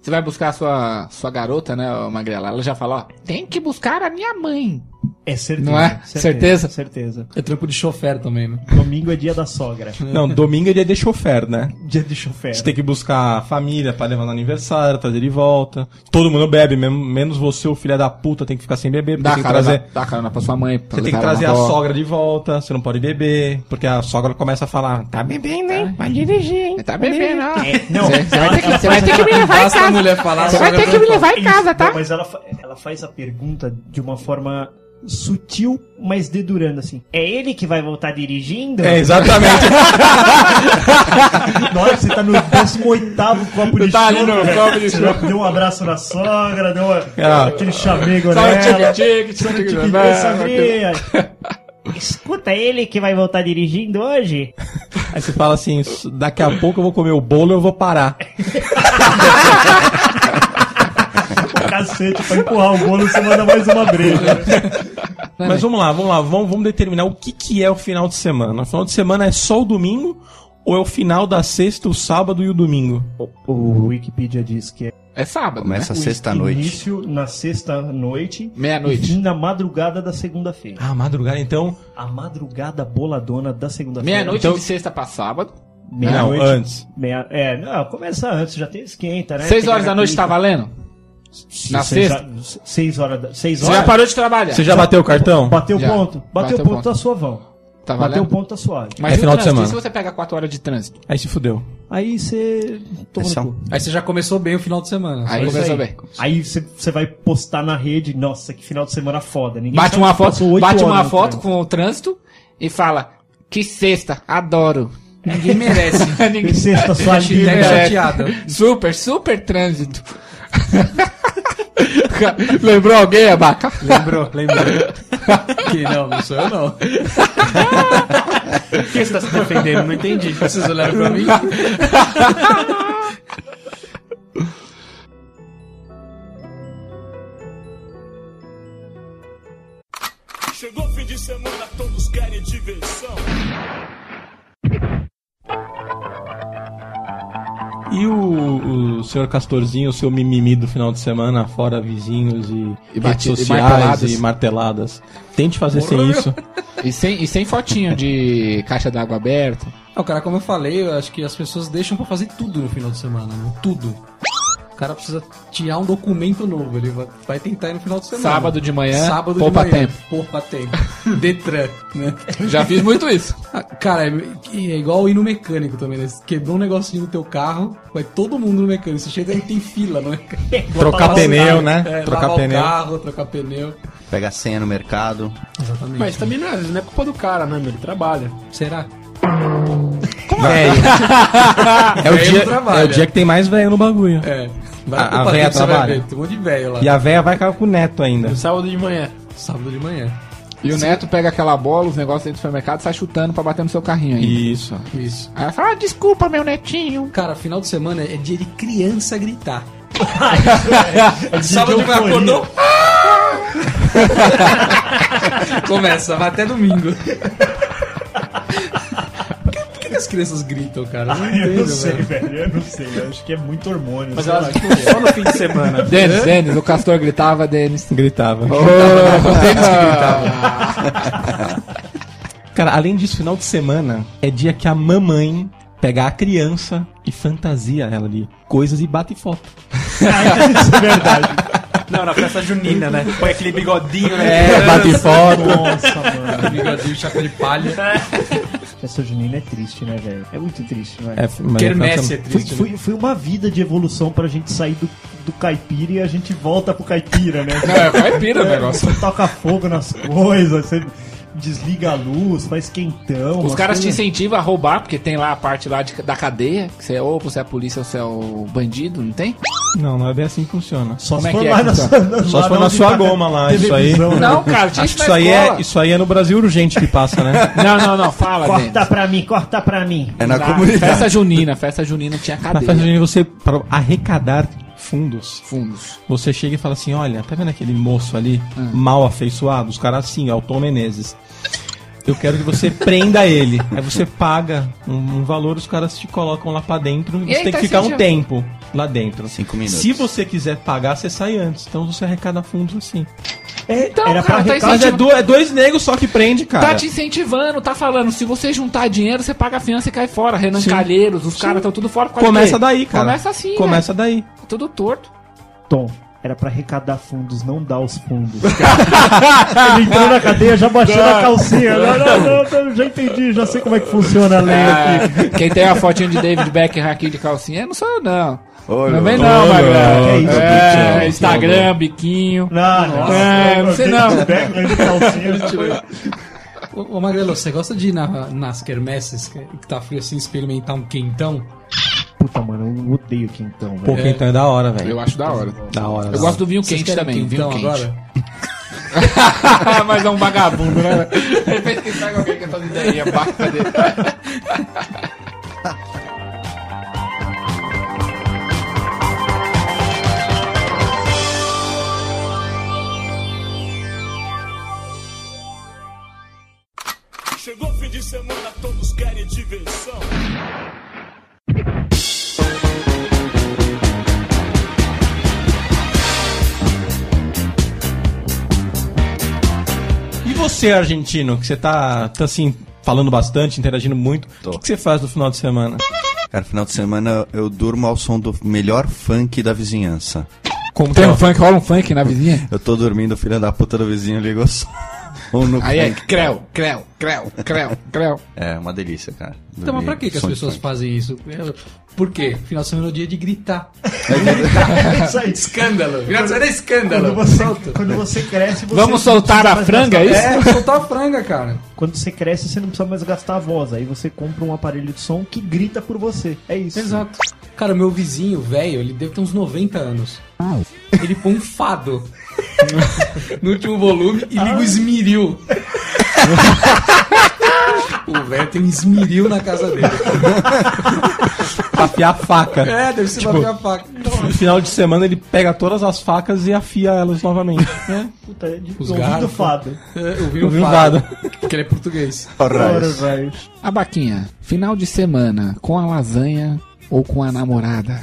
S5: Você vai buscar a sua, sua garota, né, Magrela? Ela já fala, ó, tem que buscar a minha mãe.
S8: É certeza.
S5: Não é? Certeza?
S8: Certeza.
S6: É trampo de chofer também, né?
S8: Domingo é dia da sogra.
S3: Não, domingo é dia de chofer, né?
S8: Dia de chofer.
S3: Você tem que buscar a família pra levar no aniversário, trazer de volta. Todo mundo bebe, mesmo- menos você, o filho da puta, tem que ficar sem beber.
S5: Dá
S3: Tem
S5: carona,
S3: trazer,
S5: dá carona pra sua mãe. Pra
S3: você tem que trazer a sogra de volta, você não pode beber, porque a sogra começa a falar, tá bebendo, hein? Vai dirigir, hein?
S5: Tá bebendo, ó.
S8: É, não,
S5: Você você vai ter que,
S8: ela
S5: você vai
S8: faz
S5: ter que me levar em casa.
S6: mulher falar,
S5: Você vai ter que me levar em casa, tá?
S8: mas ela, ela faz a pergunta de uma forma sutil, mas dedurando assim. É ele que vai voltar dirigindo?
S3: É, exatamente.
S8: Que você tá no 18 copo de
S5: Tá
S8: chopp,
S5: no copo de
S8: deu um abraço na sogra, deu uma-
S3: Ah.
S8: aquele chamego
S5: um
S8: nela.
S5: tique-tique, né?
S8: sogrinha. Escuta ele que vai voltar dirigindo hoje?
S3: Aí você fala assim, daqui a pouco eu vou comer o bolo e eu vou parar.
S8: O cacete, pra empurrar o bolo, você manda mais uma breja.
S3: Mas vamos lá, vamos lá, vamos, vamos determinar o que, que é o final de semana. O final de semana é só o domingo ou é o final da sexta, o sábado e o domingo?
S8: O Wikipedia diz que é
S5: É sábado,
S7: Começa
S5: né?
S7: sexta-noite.
S8: início na sexta-noite e
S5: Meia-noite.
S8: fim na madrugada da segunda-feira.
S3: Ah, madrugada, então.
S8: A madrugada boladona da segunda-feira.
S5: Meia-noite
S3: Então-
S5: de sexta pra sábado.
S3: Não,
S8: Meia-noite.
S3: antes.
S8: Meia, é, não, começa antes, já tem esquenta, né?
S5: Seis
S8: Tem
S5: horas da noite tá valendo? Na
S8: seis,
S5: sexta?
S8: Seis horas da. Seis
S5: Você
S8: horas?
S5: já parou de trabalhar?
S3: Você já bateu o cartão?
S8: Bateu
S5: Já.
S8: ponto. Bateu,
S5: Bateu
S8: ponto,
S5: ponto.
S8: tá suavão.
S5: Tá
S8: Bateu
S5: valendo?
S8: ponto, tá suave.
S5: Mas
S3: É
S5: e o
S3: final de
S5: trânsito?
S3: semana.
S5: E se você pega 4 horas de trânsito?
S3: Aí se fudeu.
S8: Aí você
S7: é.
S6: Aí você já começou bem o final de semana.
S5: Aí
S8: É
S5: começou bem.
S8: Aí você você vai postar na rede, nossa, que final de semana foda. Ninguém
S5: Bate uma
S8: que
S5: foto, bate uma foto
S8: trânsito.
S5: com o trânsito e fala: Que sexta, adoro.
S6: Ninguém merece.
S5: Ninguém-
S8: Sexta, sua
S6: chateado.
S5: Super, super trânsito. Lembrou alguém, Abaca?
S6: Lembrou, lembrou. que não, não sou eu não.
S4: que você tá se defendendo? Não entendi.
S6: Vocês olharam pra mim?
S2: Chegou fim de semana, todos querem diversão.
S3: E o, o senhor Castorzinho, o seu mimimi do final de semana, fora vizinhos e,
S5: E
S3: redes
S5: bati- e
S3: sociais
S5: marteladas.
S3: e marteladas. Tente fazer sem isso.
S5: E sem, e sem fotinho de caixa d'água aberta.
S6: Não, cara, como eu falei, eu acho que as pessoas deixam pra fazer tudo no final de semana, né? Tudo. O cara precisa tirar um documento novo, ele vai, tentar ir no final de semana.
S5: Sábado de manhã,
S6: Sábado
S5: poupa
S6: de manhã.
S5: tempo.
S6: Poupa tempo. Detran, né?
S5: Já fiz muito isso.
S6: Ah, Cara, é, é igual ir no mecânico também, né? Você quebrou um negocinho no teu carro, vai todo mundo no mecânico. Você chega e tem fila no mecânico.
S3: Trocar
S6: Botar
S3: pneu,
S6: o
S3: né?
S6: É,
S3: Trocar pneu.
S6: carro, trocar pneu.
S7: Pega a senha no mercado.
S6: Exatamente.
S4: Mas também não é, não é culpa do cara, né, meu? Ele trabalha.
S6: será?
S3: Velho. é, o
S6: Velho
S3: dia, é o dia que tem mais velho no bagulho.
S6: É. Vai
S3: A- véia trabalha?
S6: ver, Tem um monte de velho lá.
S3: E a véia vai ficar com o neto ainda.
S4: No sábado de manhã.
S6: Sábado de manhã.
S5: E o Neto pega aquela bola, os negócios dentro do supermercado, sai chutando pra bater no seu carrinho aí.
S3: Isso.
S6: Isso.
S5: Aí ela fala, ah, desculpa, meu netinho.
S6: Cara, final de semana é dia de criança gritar.
S8: É
S6: Sábado de manhã acordou. Começa, vai até domingo. As crianças gritam, cara? Eu não
S8: Eu não
S6: entendo,
S8: sei,
S6: velho.
S8: velho. Eu não sei. Eu acho que é muito hormônio.
S4: Mas elas só no fim de semana.
S5: Denis, Denis, o Castor gritava, Denis.
S3: Gritava. Cara, além disso, final de semana é dia que a mamãe pega a criança e fantasia ela de coisas e bate foto.
S8: Isso é verdade.
S4: Não, na festa junina, né? Põe aquele bigodinho, né?
S3: É, bate foto.
S8: Nossa, mano.
S6: Bigodinho, chapéu de palha.
S8: Festa junina é triste, né, velho? É muito triste, velho.
S3: É, mas
S6: Quermesse é
S8: Foi,
S6: triste. né?
S8: foi, foi uma vida de evolução pra gente sair do, do caipira e a gente volta pro caipira, né?
S5: É, caipira o negócio.
S8: Você toca fogo nas coisas, você desliga a luz, faz quentão.
S5: Os caras te incentivam a roubar, porque tem lá a parte lá de- da cadeia, que você é ou você é a polícia ou você é o bandido, não tem?
S3: Não, não é bem assim que funciona.
S8: Só
S5: Como
S8: se
S5: é
S8: for
S5: que é
S8: lá na na-
S3: Só
S8: lá
S3: se for
S8: na
S3: na sua goma lá, isso aí.
S8: né?
S5: Não, cara, tinha
S3: Acho
S5: isso
S3: que isso
S5: na
S3: aí, é, isso aí é no Brasil urgente que passa, né?
S5: Não, não, não, fala.
S8: Corta pra mim, corta pra mim.
S7: É na
S5: Na
S7: comunidade.
S5: Festa junina, festa junina tinha
S3: Na
S5: cadeia.
S3: festa junina você, para arrecadar fundos,
S5: Fundos.
S3: você chega e fala assim, olha, tá vendo aquele moço ali,
S5: Hum.
S3: mal afeiçoado? Os caras assim, ó, o Tom Menezes. Eu quero que você prenda ele. Aí você paga um, um valor, os caras te colocam lá pra dentro e
S5: E
S3: você tem
S5: tá
S3: que ficar um tempo lá dentro.
S7: Cinco minutos.
S3: Se você quiser pagar, você sai antes. Então você arrecada fundos assim.
S5: Então,
S8: Era
S5: cara,
S8: pra
S5: tá
S3: Mas é, do- é dois negros só que prende, cara.
S5: Tá te incentivando, tá falando. Se você juntar dinheiro, você paga a fiança e cai fora. Renan
S3: Sim.
S5: Calheiros, os caras estão tudo fora.
S3: Começa daí, cara.
S5: Começa assim,
S3: Começa daí.
S5: velho. Tudo torto.
S8: Tom, era pra arrecadar fundos, não dar os fundos. Ele entrou na cadeia já baixando a calcinha. Não, não, não, não, já entendi, já sei como é que funciona a lei aqui.
S5: Ah, quem tem a fotinha de David Beckham aqui de calcinha, não sou eu, não. Vem
S7: louco.
S5: não, Magrão.
S8: que isso,
S5: É? Instagram, biquinho.
S8: Não, não.
S5: É, não sei não.
S8: De
S6: Ô, ô Magrelo, você gosta de ir na, nas quermesses que, que tá frio assim, experimentar um quentão?
S8: Puta, mano, eu odeio quentão,
S3: Pô,
S8: velho.
S3: quentão é da hora, velho.
S5: Eu acho da hora.
S3: Da hora.
S5: Eu
S3: da
S5: gosto do vinho
S6: Vocês
S5: quente também, vinho
S6: quentão
S5: quente.
S6: agora?
S5: Mas é um vagabundo, né? Ele fez que pega alguém que é toda ideia, bata dele.
S2: de semana, todos querem diversão.
S3: E você, argentino, que você tá, tá assim, falando bastante, interagindo muito, o que, que você faz no final de semana?
S7: Cara, final de semana eu durmo ao som do melhor funk da vizinhança.
S3: Como
S5: Tem
S3: que é
S5: um funk, rola um funk na vizinha?
S7: Eu tô dormindo, filha da puta do vizinho liga o som no
S5: Aí é creu, creu, creu, creu, creu.
S7: É uma delícia, cara.
S6: Então, mas pra que, que as pessoas
S7: funk.
S6: fazem isso? É, Por quê? Final de semana é o dia de gritar.
S8: Isso aí.
S6: Escândalo. Final de semana é
S8: Quando
S6: escândalo.
S8: você, quando você cresce, você
S5: Vamos soltar a franga, é isso?
S6: É, soltar a franga, cara.
S8: Quando você cresce, você não precisa mais gastar a voz. Aí você compra um aparelho de som que grita por você. É isso.
S6: Exato. Cara, meu vizinho, velho, ele deve ter uns 90 anos. Ele põe um fado no último volume e liga o esmiril. O velho tem um esmeril na casa dele.
S3: Afiar a faca.
S6: É, deve ser
S3: Tipo,
S6: bater a faca.
S3: No final de semana ele pega todas as facas e afia elas novamente.
S8: Puta, é de
S6: Os
S8: ouvido fado.
S6: É, um fado. Porque ele é português.
S7: Alright.
S5: A Baquinha, final de semana com a lasanha ou com a namorada?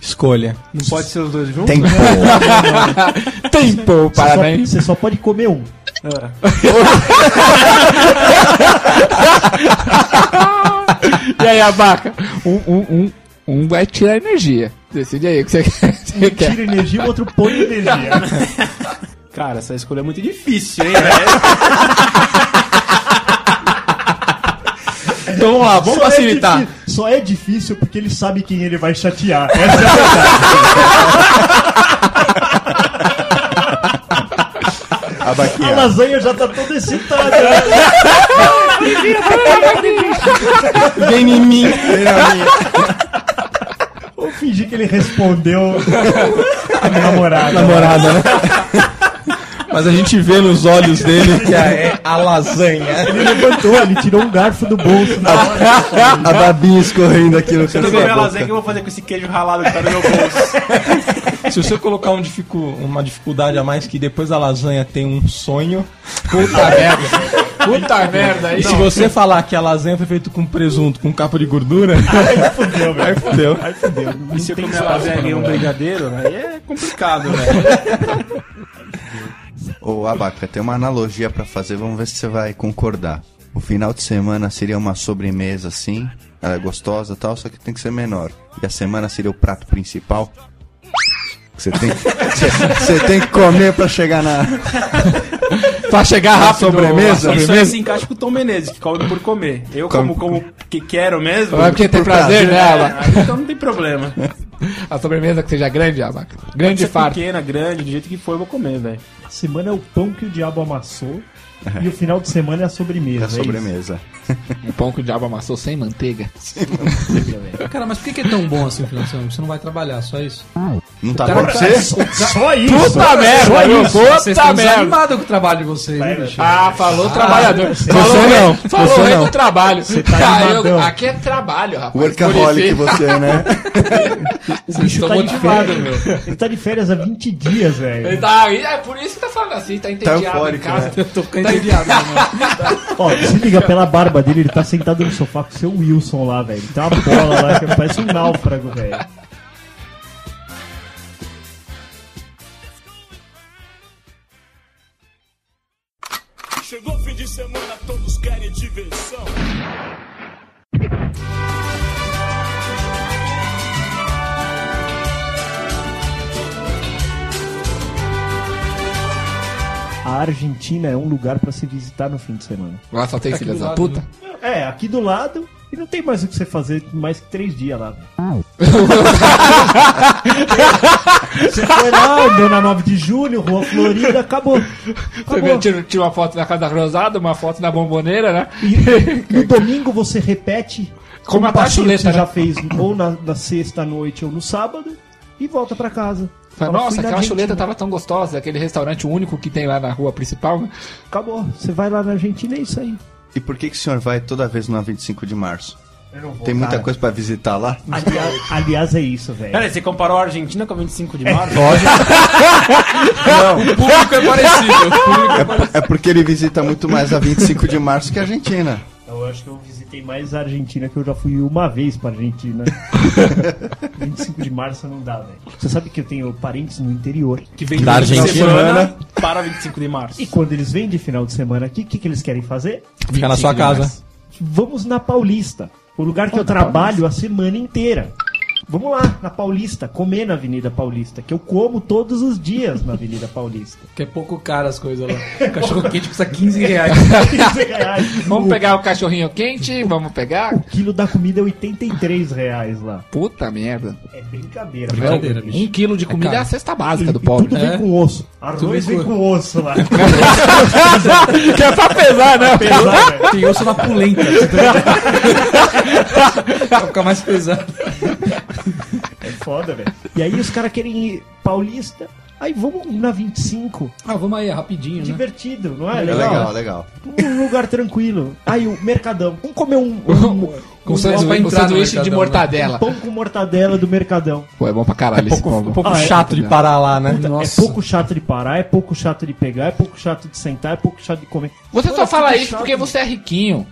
S3: Escolha.
S4: Não pode ser os dois juntos?
S7: Tempo.
S5: Tempo
S8: Você
S5: para
S8: só,
S5: nem.
S8: você só pode comer um.
S5: E aí, abaca? Um, um, um, um vai tirar energia. Decide aí o que você quer. Quer.
S8: Tira energia, o outro põe energia.
S4: Cara, essa escolha é muito difícil, hein, velho?
S3: Então vamos lá, vamos
S8: Só é
S3: facilitar.
S8: difí- só é difícil porque ele sabe quem ele vai chatear. Essa é a verdade.
S7: A
S8: A lasanha já tá toda excitada.
S3: Vem em mim.
S8: Vou fingir que ele respondeu a minha namorada.
S3: Namorada, né? Mas a gente vê nos olhos dele que é a lasanha.
S8: Ele levantou, ele tirou um garfo do bolso na hora.
S7: A babinha escorrendo aqui no
S4: Se
S7: canto da
S4: comer a lasanha, que eu vou fazer com esse queijo ralado que tá no meu bolso?
S3: Se você colocar um dificu- uma dificuldade a mais que depois da lasanha tem um sonho.
S5: Puta merda. Puta merda.
S3: E se você falar que a lasanha foi feita com presunto, com capa de gordura,
S8: Aí fudeu, velho.
S3: aí fodeu.
S8: Aí fudeu.
S4: E se eu comer a lasanha e um brigadeiro, aí é complicado, velho.
S7: Ô, Abaca, tem uma analogia pra fazer, vamos ver se você vai concordar. O final de semana seria uma sobremesa assim, ela é gostosa e tal, só que tem que ser menor. E a semana seria o prato principal. que Você tem, você, tem que comer pra chegar na.
S5: Pra chegar rápido.
S7: sobremesa?
S4: Isso aí se encaixa com o Tom Menezes, que come por comer. Eu como como que quero mesmo.
S5: Vai porque tem
S7: Por
S5: prazer, né,
S4: É, aí então não tem problema.
S5: A sobremesa que seja grande, Abaca. Grande
S4: ser
S5: farto.
S4: pequena, grande, do jeito que for, eu vou comer, velho.
S8: A semana é o pão que o diabo amassou. E o final de semana é a sobremesa.
S7: É
S8: é isso?
S7: sobremesa.
S5: Um pão que o diabo amassou sem manteiga.
S6: Cara, mas por que que é tão bom assim o final de semana? Você não vai trabalhar, só isso.
S7: Não tá
S6: Cara,
S7: bom pra você?
S8: Só isso.
S5: Puta merda, meu,
S6: Vocês
S5: puta
S6: estão
S5: merda.
S6: desanimados com o trabalho de vocês, né, bicho?
S5: Ah, falou trabalhador.
S8: você
S5: falou
S3: não,
S5: falou
S3: você
S5: rei
S3: não.
S5: do trabalho.
S8: tá
S5: Ah, eu- aqui é trabalho, rapaz.
S7: Workaholic
S5: isso-
S7: você, né?
S8: O bicho tá de
S6: motivado,
S8: férias. Ele tá de férias há 20 dias, velho.
S5: Ele tá, é por isso que tá falando assim, tá entediado em
S7: eufórico,
S5: casa.
S7: né?
S6: Tô ficando entediado, mano.
S8: Ó, se liga pela barba dele, ele tá sentado no sofá com o seu Wilson lá, velho. Tem uma bola lá que parece um náufrago, velho.
S2: Chegou fim de semana, todos querem diversão.
S8: A Argentina é um lugar pra se visitar no fim de semana.
S5: Lá só tem
S6: Aqui
S5: filhas da
S6: lado,
S5: puta.
S6: né?
S8: É, aqui do lado. E não tem mais o que você fazer mais que três dias lá. Você foi lá, andou na 9 de julho, Rua Florida, acabou.
S5: Você
S8: acabou.
S5: tira, tira uma foto da Casa Rosada, uma foto da bomboneira, né?
S8: E no domingo você repete
S5: Como a
S8: um passeio que
S5: chuleta,
S8: você
S5: né?
S8: já fez ou na, na sexta noite ou no sábado e volta pra casa.
S5: Fala, Nossa, aquela
S8: Argentina.
S5: chuleta tava tão gostosa, aquele restaurante único que tem lá na rua principal. né?
S8: Acabou. Você vai lá na Argentina é isso aí.
S7: E por que, que o senhor vai toda vez no 25 de março?
S8: Eu não vou,
S7: Tem muita
S8: cara.
S7: coisa pra visitar lá?
S8: Aliás, aliás, é isso, velho.
S4: Peraí, você comparou a Argentina com a 25 de março?
S6: O público é parecido. O público é parecido.
S7: É porque ele visita muito mais a 25 de março que a Argentina.
S8: Eu acho que eu visitei mais a Argentina, que eu já fui uma vez pra Argentina. 25 de março não dá, velho. Você sabe que eu tenho parentes no interior.
S4: Que vem
S3: Da Argentina.
S4: semana para 25 de março.
S8: E quando eles vêm de final de semana aqui, o que, que eles querem fazer?
S3: Fica na sua casa.
S8: Vamos na Paulista, o lugar que eu trabalho a semana inteira. Vamos lá, na Paulista, comer na Avenida Paulista, que eu como todos os dias na Avenida Paulista.
S6: Que é pouco caro as coisas lá. Cachorro quente custa 15 reais.
S8: 15 reais.
S5: Vamos
S8: o,
S5: pegar o cachorrinho quente, vamos pegar.
S8: O quilo da comida é 83 reais lá.
S5: Puta merda.
S8: É brincadeira.
S6: Brincadeira, bicho.
S5: Um quilo de comida é,
S6: caro.
S5: a cesta
S8: E,
S5: básica do
S8: e
S5: pobre.
S8: tudo
S5: né?
S8: vem com osso. Arroz
S6: vem
S8: vem
S6: com-
S8: com osso lá.
S5: que é pra pesar, né?
S8: Pesado, velho.
S6: Tem osso na pulenta. Pra ficar mais pesado.
S8: É foda, velho. E aí os caras querem ir paulista, Aí vamos na 25.
S6: Ah, vamos aí, rapidinho, né?
S8: Divertido, não é?
S7: É legal, legal.
S8: Um lugar tranquilo. Aí o Mercadão. Vamos comer um, um,
S5: Com
S6: Um
S5: sanduíche, com sanduíche de
S6: né?
S5: mortadela.
S8: pão com mortadela do Mercadão.
S5: Pô, é bom pra caralho esse
S3: pouco, um
S5: combo.
S3: pouco
S8: Ah, é?
S3: chato de parar lá, né?
S6: Nossa.
S8: É pouco chato de parar, é pouco chato de pegar, é pouco chato de sentar, é pouco chato de comer.
S5: Você só
S8: Olha,
S5: fala isso
S8: chato.
S5: porque você é riquinho.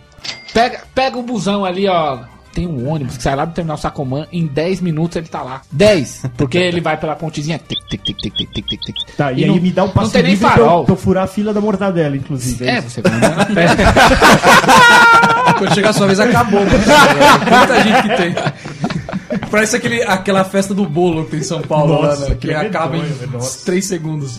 S5: Pega, pega o busão ali, ó. Tem um ônibus que sai lá do terminal Sacomã, em 10 minutos ele tá lá. 10! Porque ele vai pela pontezinha. Tic, tic, tic, tic, tic, tic, tic.
S8: Tá, e,
S5: E
S8: aí
S5: não-
S8: me dá um
S5: não
S8: passo
S5: tem nem
S8: livre pra eu,
S5: farol.
S8: pra eu furar a fila da mortadela, inclusive.
S5: É,
S8: isso.
S5: você vai andando a pé.
S6: Quando chegar a sua vez, acabou. Muita gente que tem. Parece aquele, aquela festa do bolo que tem em São Paulo,
S8: Nossa,
S6: lá, né? que
S8: que
S6: acaba em
S8: medonho, nossa.
S6: 3 segundos.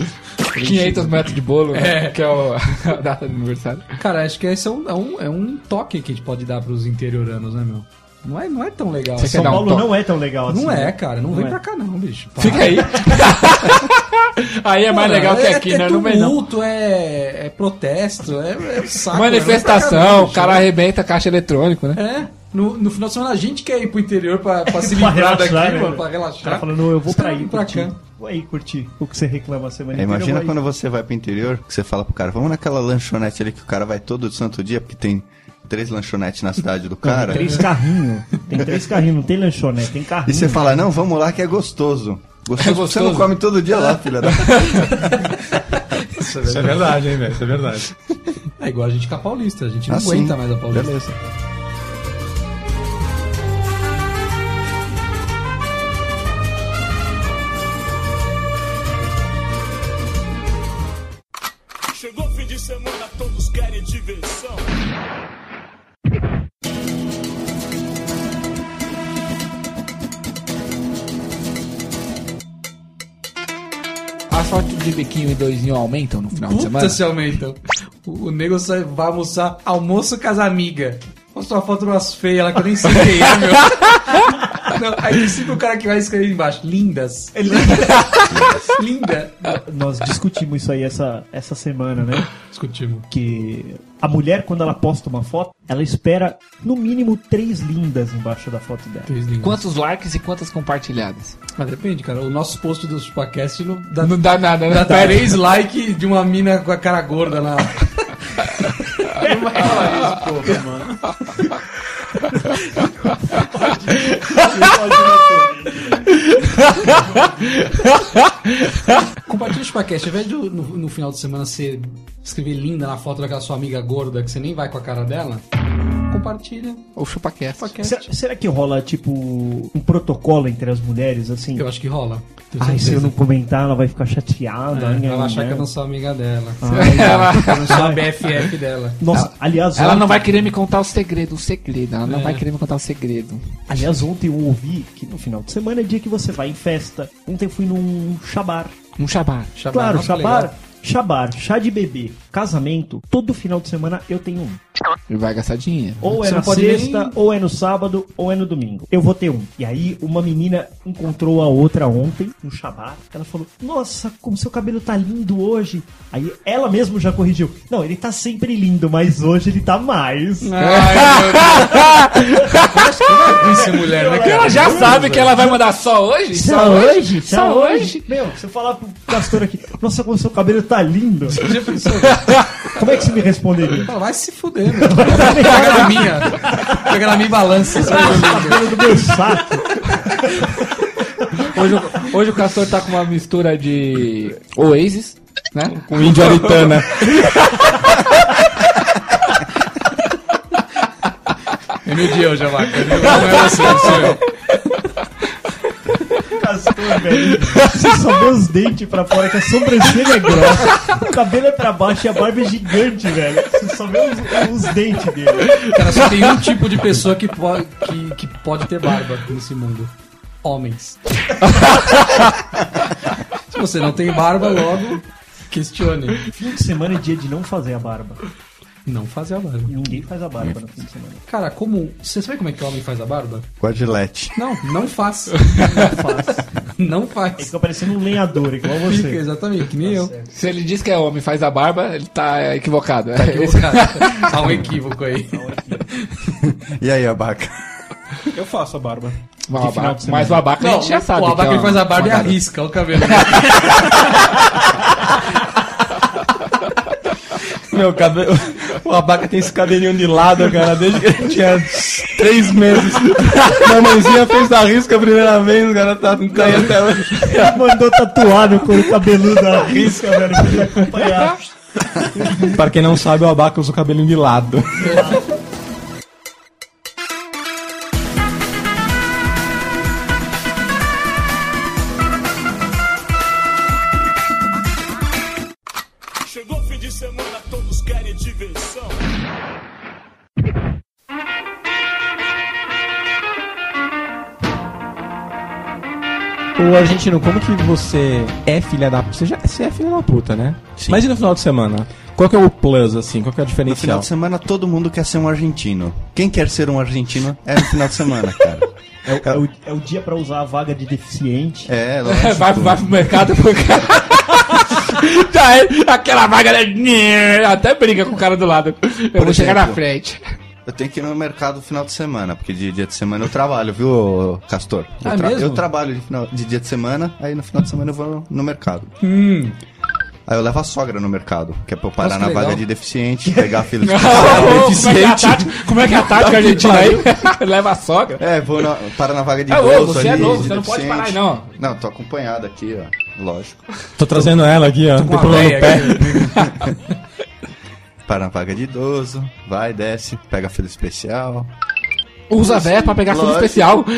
S5: 500 metros de bolo, né?
S6: É.
S5: que é o- a data do aniversário.
S6: Cara, acho que esse é um, é um, é um toque que a gente pode dar pros interioranos, né, meu? Não é, não é tão legal.
S5: Você
S6: assim.
S8: São
S5: um
S8: Paulo
S5: toque?
S8: não é tão legal assim.
S6: Não é,
S8: né?
S6: cara. Não,
S8: Não
S6: vem
S8: é.
S6: pra cá, não, bicho. Para.
S5: Fica aí. aí é mais
S6: Mano,
S5: legal que
S6: é-
S5: aqui,
S6: é
S5: né? Não vem não.
S6: tumulto, é, é protesto, é, é um saco.
S5: Manifestação, o cara arrebenta caixa eletrônico, né?
S6: É, no, no final de semana a gente quer ir pro interior pra, pra se
S8: Pra
S6: livrar daqui,
S8: relaxar, né,
S6: mano, pra
S8: O cara
S6: relaxar.
S8: falando, eu vou
S6: Os
S8: pra aí
S6: pra cá.
S8: Vou aí curtir o que você reclama a semana
S7: É,
S8: inteira.
S7: imagina quando
S8: aí.
S7: você vai pro interior, que você fala pro cara, vamos naquela lanchonete ali que o cara vai todo santo dia, porque tem três lanchonetes na cidade do cara.
S8: Três carrinhos. Tem três carrinhos, não tem lanchonete, tem carrinho.
S7: E você fala, não, vamos lá que é gostoso. Gostoso,
S5: É
S7: porque Você
S5: gostoso.
S7: não come todo dia lá, filha da...
S3: Isso é verdade, hein, velho? Isso é verdade.
S6: É igual a gente com a Paulista, a gente não
S7: Ah, sim.
S6: aguenta mais a Paulista.
S7: Beleza.
S2: De
S5: biquinho e doisinho aumentam no final de semana?
S6: Puta se aumentam. O, o nego sai, vai almoçar, almoço com as amigas. Postou uma foto de umas feias lá que eu nem sei quem é, meu. Não, aí tem sempre o cara que vai escrever embaixo. Lindas. Linda.
S8: Nós discutimos isso aí essa, essa semana, né?
S6: Discutimos.
S8: Que a mulher, quando ela posta uma foto, ela espera no mínimo três lindas embaixo da foto dela.
S6: Três lindas.
S5: Quantos likes e quantas compartilhadas?
S6: Mas depende, cara. O nosso post do Chupacast não dá,
S5: Não dá nada, né?
S6: dá três likes de uma mina com a cara gorda na. não vai falar isso, porra, mano. Compartilha o Chupacast. Ao invés de no, no final de semana você escrever linda na foto daquela sua amiga gorda que você nem vai com a cara dela, compartilha.
S5: Ou ChupaCast.
S8: Será, será que rola, tipo, um protocolo entre as mulheres, assim?
S6: Eu acho que rola.
S8: Ai, se eu não comentar, ela vai ficar chateada.
S6: É,
S8: né,
S6: ela achar
S8: né?
S6: que eu não sou amiga dela.
S8: Ai,
S6: Eu não sou a BFF dela.
S8: Nossa, aliás,
S5: Ela
S8: ontem,
S5: não vai querer me contar o segredo, o segredo. Ela não
S6: É.
S5: vai querer me contar o segredo.
S8: aliás, ontem eu ouvi que no final de semana é dia que você vai em festa. Ontem eu fui num chabar.
S5: Um.
S6: Chabar,
S8: claro, chabar, chabar, chá de bebê, casamento, todo final de semana eu tenho um.
S5: Ele vai gastar dinheiro.
S8: Ou é
S6: Você
S8: na sexta,
S6: nem-
S8: ou é no sábado, ou é no domingo. Eu vou ter um. E aí, uma menina encontrou a outra ontem, no Shabat. Ela falou: Nossa, como seu cabelo tá lindo hoje. Aí ela mesmo já corrigiu: Não, ele tá sempre lindo, mas hoje ele tá mais.
S6: Isso é mulher, né, cara?
S5: Ela já sabe que ela vai mandar só hoje?
S8: Só hoje? Só,
S5: Só
S8: hoje?
S5: hoje?
S8: Meu, se eu falar pro pastor aqui, nossa, como seu cabelo tá lindo.
S6: Já pensou?
S8: Como é que você me responderia?
S6: Fala, Vai se fuder, meu. Pega na minha. Pega na minha e balança.
S8: do meu saco.
S5: Hoje, o- hoje o Castor tá com uma mistura de Oasis, né?
S3: Com índio aritana.
S6: É meu dia hoje, vaca. Não é você, não sou eu.
S8: Castor, velho. Você só vê os dentes pra fora, que a sobrancelha é grossa. O cabelo é pra baixo e a barba é gigante, velho. Você só vê os, os dentes dele.
S6: Cara, só tem um tipo de pessoa que, po que, que pode ter barba nesse mundo. Homens. Se você não tem barba, logo questione.
S8: Fim de semana é dia de não fazer a barba.
S6: Não fazer a barba.
S8: Ninguém faz a barba no fim de semana.
S6: Cara, como. Você sabe como é que o homem faz a barba?
S7: Com a gilete.
S6: Não, não faz.
S8: Não faz.
S6: Não
S8: Ele
S6: faz.
S8: fica parecendo um lenhador, igual
S6: Fica,
S8: você.
S6: exatamente, que nem eu.
S5: Se ele diz que é homem e faz a barba, ele tá equivocado.
S6: Tá equivocado. Há um equívoco aí.
S7: E aí, abaca?
S4: Eu faço a barba.
S8: Semana.
S5: mas o abaca a gente já sabe.
S6: o
S5: que
S6: abaca
S5: é
S6: ele faz a barba e
S5: garota.
S6: arrisca o cabelo.
S3: Meu cabelo. O abaca tem esse cabelinho de lado, cara, desde que ele tinha três meses. Minha mãezinha fez a risca a primeira vez, o cara tá tá aí até hoje.
S8: Ele mandou tatuar no couro cabeludo a risca, velho, pra ele acompanhar.
S3: Pra quem não sabe, o abaca usa o cabelinho de lado. Ô argentino, como que você é filha da Você, já, você é filha da puta, né?
S7: Sim.
S3: Mas e no final de semana? Qual que é o plus, assim? Qual que é o
S7: No final de semana todo mundo quer ser um argentino. Quem quer ser um argentino é no final de semana, cara.
S8: É, o- é o, é o dia pra usar a vaga de deficiente.
S7: É, lógico.
S5: Vai, vai pro mercado pro cara. Já é aquela vaga, né? Até briga com o cara do lado. Eu vou chegar na
S7: exemplo,
S5: frente.
S7: Eu tenho que ir no mercado no final de semana, porque de dia de semana eu trabalho, viu, Castor? Eu,
S6: Ah,
S7: tra-
S6: mesmo?
S7: eu trabalho de, final- de dia de semana, aí no final de semana eu vou no, no mercado.
S6: Hum.
S7: Aí eu levo a sogra no mercado, que é pra eu parar
S6: Nossa,
S7: na vaga de deficiente, pegar a fila de
S5: Como é que é a tática, é que é argentina aí? Leva a sogra.
S7: É, vou na, parar na vaga de
S5: É, ô,
S7: idoso
S5: você é
S7: ali,
S5: novo,
S7: de
S5: você não pode
S7: deficiente.
S5: parar aí, não.
S7: Não, tô acompanhado aqui, ó. Lógico.
S3: Tô trazendo ela aqui, ó. Problema no pé.
S7: Para na vaga de idoso, vai, desce, pega a fila especial.
S5: Usa a véia pra pegar fila especial.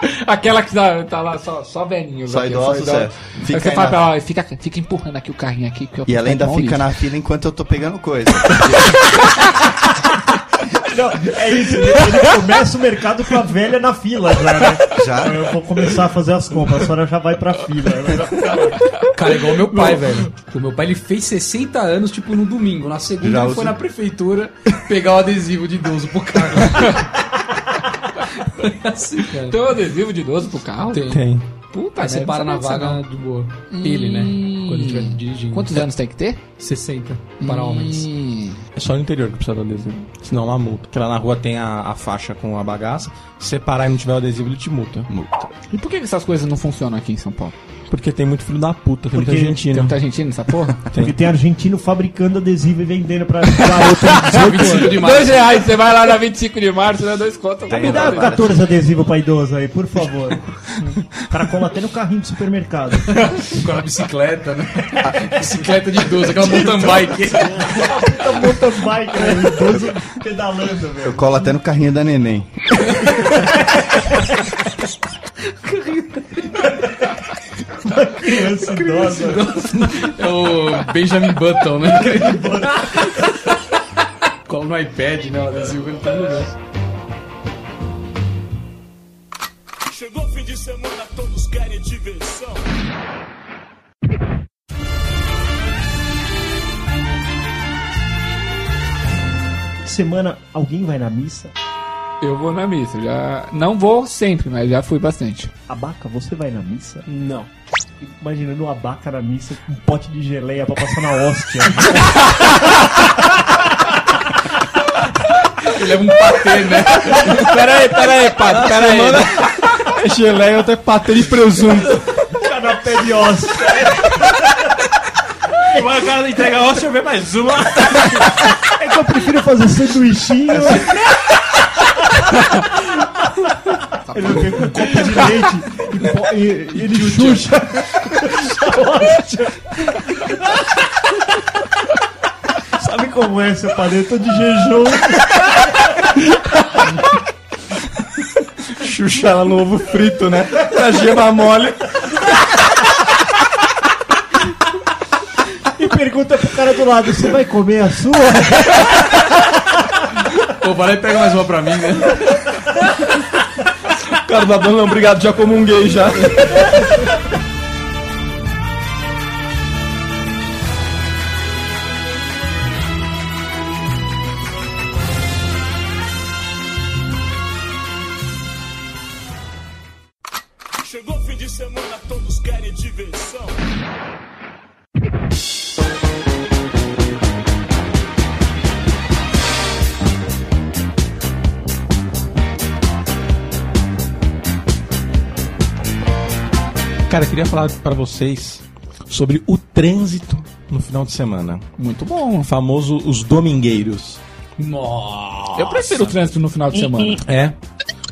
S5: Aquela que tá, tá lá só, só velhinhos.
S7: Só
S5: aqui,
S7: idosos, é.
S5: Aí
S7: Fica
S5: você fala
S7: na-
S5: pra ela, fica, fica empurrando aqui o carrinho aqui. Que eu
S7: E ela ainda fica na fila enquanto eu tô pegando coisa.
S8: Não, é isso. Ele, ele começa o mercado com a velha na fila já, né?
S7: Já?
S8: Eu vou começar a fazer as compras, a senhora já vai pra fila.
S6: Cara, é igual meu pai, velho. O meu pai ele fez 60 anos, tipo, no domingo. Na segunda
S7: Já
S6: ele foi na prefeitura pegar o adesivo de idoso pro carro. É assim, cara.
S5: Tem um adesivo de idoso pro carro?
S6: Tem.
S3: Tem.
S5: Puta,
S6: Aí você para na vaga de boa. Ele, né? Quando estiver dirigindo.
S5: Quantos anos tem que ter?
S6: 60 para homens.
S5: Hum.
S3: É só no interior que precisa do adesivo. Senão é uma multa. Porque lá na rua tem a, a faixa com a bagaça. Se você parar e não tiver o adesivo, ele te multa. Multa.
S5: E por que que essas coisas não funcionam aqui em São Paulo?
S3: Porque tem muito filho da puta, tem muita
S8: Porque
S5: Tem
S3: argentina.
S5: muita argentina nessa porra?
S8: Porque tem argentino fabricando adesivo e vendendo pra garota de 18 anos.
S6: de março.
S5: Dois reais, você vai lá na 25 de março, dá dois contos.
S8: Me dá 14 adesivos pra idoso aí, por favor. O cara cola até no carrinho do supermercado.
S6: Com a bicicleta, né? bicicleta de idoso, aquela mountain bike.
S8: Puta mountain bike, né? Idoso pedalando,
S7: Eu
S8: velho.
S7: colo até no carrinho da neném.
S8: Criança idosa.
S6: É o Benjamin Button, né? Cola no iPad, né? O adesivo ele tá no lugar.
S2: Chegou fim de semana, todos querem diversão.
S8: Semana, alguém vai na missa?
S5: Eu vou na missa, já. Não vou sempre, mas já fui bastante.
S8: Abaca, você vai na missa?
S4: Não.
S8: Imaginando o abaca na missa com um pote de geleia pra passar na hóstia.
S6: Ele leva um patê, né?
S5: pera aí, pera aí, padre, pera aí.
S3: É geleia até patê de presunto.
S8: Canapé de hóstia.
S4: Agora o cara entrega a hóstia, eu ver mais uma.
S8: É que eu prefiro fazer sanduichinho. Ele vem com um copo de leite e, e- e ele chucha. Sabe como é? Eu tô de jejum.
S3: Xuxa no ovo frito, né? A gema mole.
S8: E pergunta pro cara do lado: Você vai comer a sua?
S6: Pô, lá e pega mais uma pra mim, né?
S3: O cara da dona, obrigado, já comunguei já. Cara, queria falar pra vocês sobre o trânsito no final de semana.
S5: Muito bom.
S3: O famoso os domingueiros.
S5: Eu prefiro o trânsito no final de semana.
S3: É.